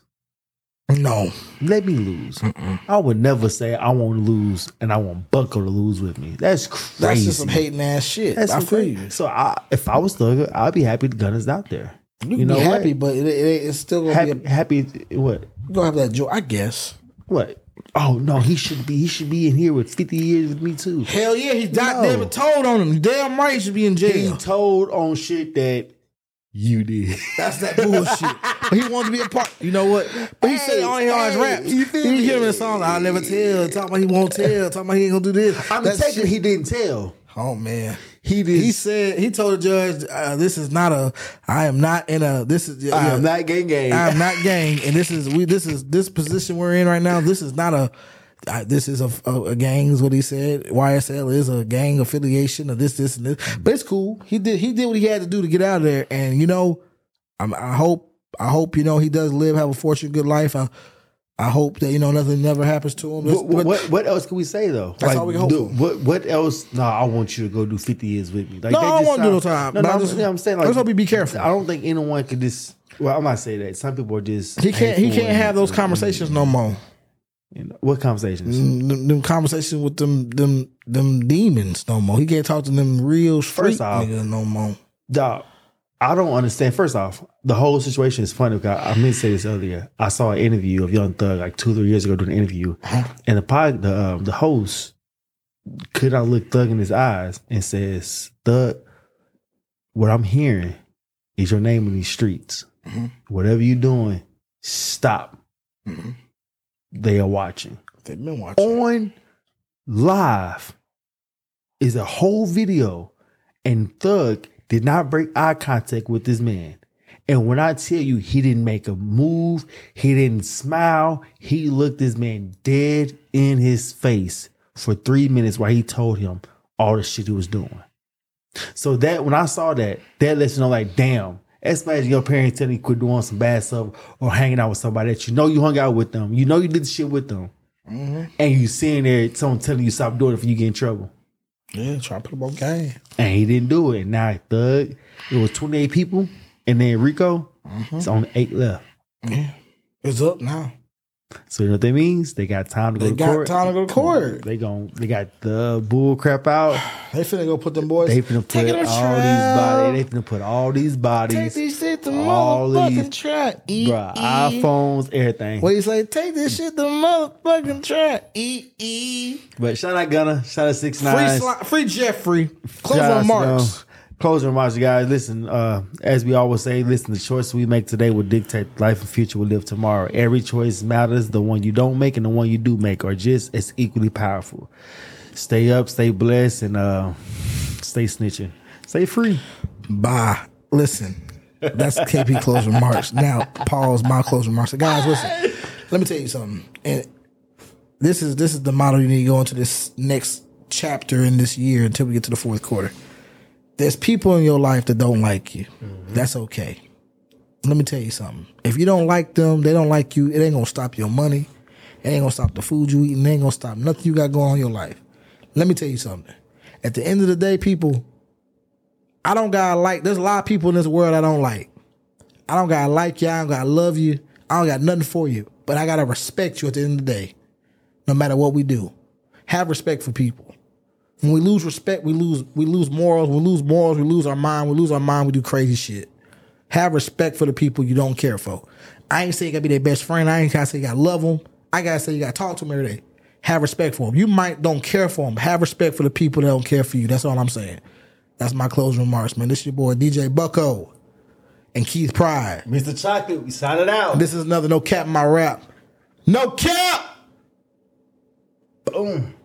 No. Let me lose. I would never say I want to lose and I want Bucko to lose with me. That's crazy. That's just some hating ass shit. That's I feel crazy. you. So I, if I was Thugger, I'd be happy the gun is out there. You, You know what? happy, but it, it, it's still gonna Happy, be. A, happy. What? you gonna have that joy, I guess. What? Oh no, he should be. He should be in here with fifty years with me too. Hell yeah, he got No. damn told on him. Damn right, he should be in jail. He told on shit that you did. That's that bullshit. but *laughs* he wanted to be a part. You know what? But he said Hey, all he on his hey, raps. you You feel hear me? him in the song. I'll never tell. Talking about he won't tell. Talking about he ain't gonna do this. I'm That taking. shit- He didn't tell. Oh man. He did. He said he told the judge, uh, "This is not a. I am not in a. This is. I yeah, am not gang gang. I am not gang, and this is we. This is this position we're in right now. This is not a. Uh, this is a, a, a gang, is what he said. YSL is a gang affiliation of this, this, and this. But it's cool. He did. He did what he had to do to get out of there. And you know, I'm, I hope. I hope you know he does live, have a fortunate, good life. I, I hope that you know nothing never happens to him. What, what, what else can we say though? That's all we can hope do-. What what else? No, I want you to go do fifty years with me. Like, No, I don't wanna do no time, No, no, I I'm, just- I'm saying I like just hope you be careful. I don't think anyone could just. Well, I'm not saying that. Some people are just. he can't. He can't have those conversations no more. You know, what conversations? them, them conversations with them them them demons no more. He can't talk to them real street First off- niggas no more. Dog, I don't understand. First off, the whole situation is funny because I meant to say this earlier. I saw an interview of Young Thug like two, three years ago doing an interview, uh-huh. and the pod, the um, the host could not look Thug in his eyes and says, "Thug, what I'm hearing is your name in these streets. Mm-hmm. Whatever you're doing, stop. Mm-hmm. They are watching." They've been watching. on live is a whole video, and Thug did not break eye contact with this man. And when I tell you he didn't make a move, he didn't smile, he looked this man dead in his face for three minutes while he told him all the shit he was doing. So that when I saw that, that lets you know, like, damn, imagine your parents telling you quit doing some bad stuff or hanging out with somebody that you know you hung out with them, you know you did the shit with them, mm-hmm. and you sitting there, someone telling you stop doing it if you get in trouble. Yeah, try to put him on game. And he didn't do it. And now Thug, it was 28 people, and then RICO, mm-hmm. it's only eight left. Yeah, it's up now. So you know what that means? They got time to go to court. They got time to go to court. They gon' they got the bull crap out. *sighs* They finna go put them boys. They finna put all to these bodies. They finna put all these bodies. Take this shit to all motherfucking these- trap. E, bruh, e. iPhones, everything. What you say? Take this shit to motherfucking trap. E e. But shout out Gunna, shout out Six Free Nine. sli- free Jeffrey. Close to remarks. them. Closing remarks, guys. Listen, uh, as we always say, listen, the choice we make today will dictate life and future we live tomorrow. Every choice matters. The one you don't make and the one you do make are just as equally powerful. Stay up, stay blessed, and uh, stay snitching. Stay free. Bye. Listen, that's KP closing remarks. Now, pause my closing remarks. Guys, listen. Let me tell you something. And this is this is the model you need to go into this next chapter in this year until we get to the fourth quarter. There's people in your life that don't like you. Mm-hmm. That's okay. Let me tell you something. If you don't like them, they don't like you. It ain't gonna stop your money. It ain't gonna stop the food you eat. And it ain't gonna stop nothing you got going on in your life. Let me tell you something. At the end of the day, people, I don't gotta like. There's a lot of people in this world I don't like. I don't gotta like you. I don't gotta love you. I don't got nothing for you. But I gotta respect you at the end of the day, no matter what we do. Have respect for people. When we lose respect, we lose we lose morals. We lose morals. We lose our mind. We lose our mind. We do crazy shit. Have respect for the people you don't care for. I ain't saying you gotta be their best friend. I ain't gotta say you gotta love them. I gotta say you gotta talk to them every day. Have respect for them. You might don't care for them. Have respect for the people that don't care for you. That's all I'm saying. That's my closing remarks, man. This is your boy DJ Bucko and Keith Pride. Mr. Chocolate, we sign it out. This is another No Cap in My Rap. No Cap! Boom.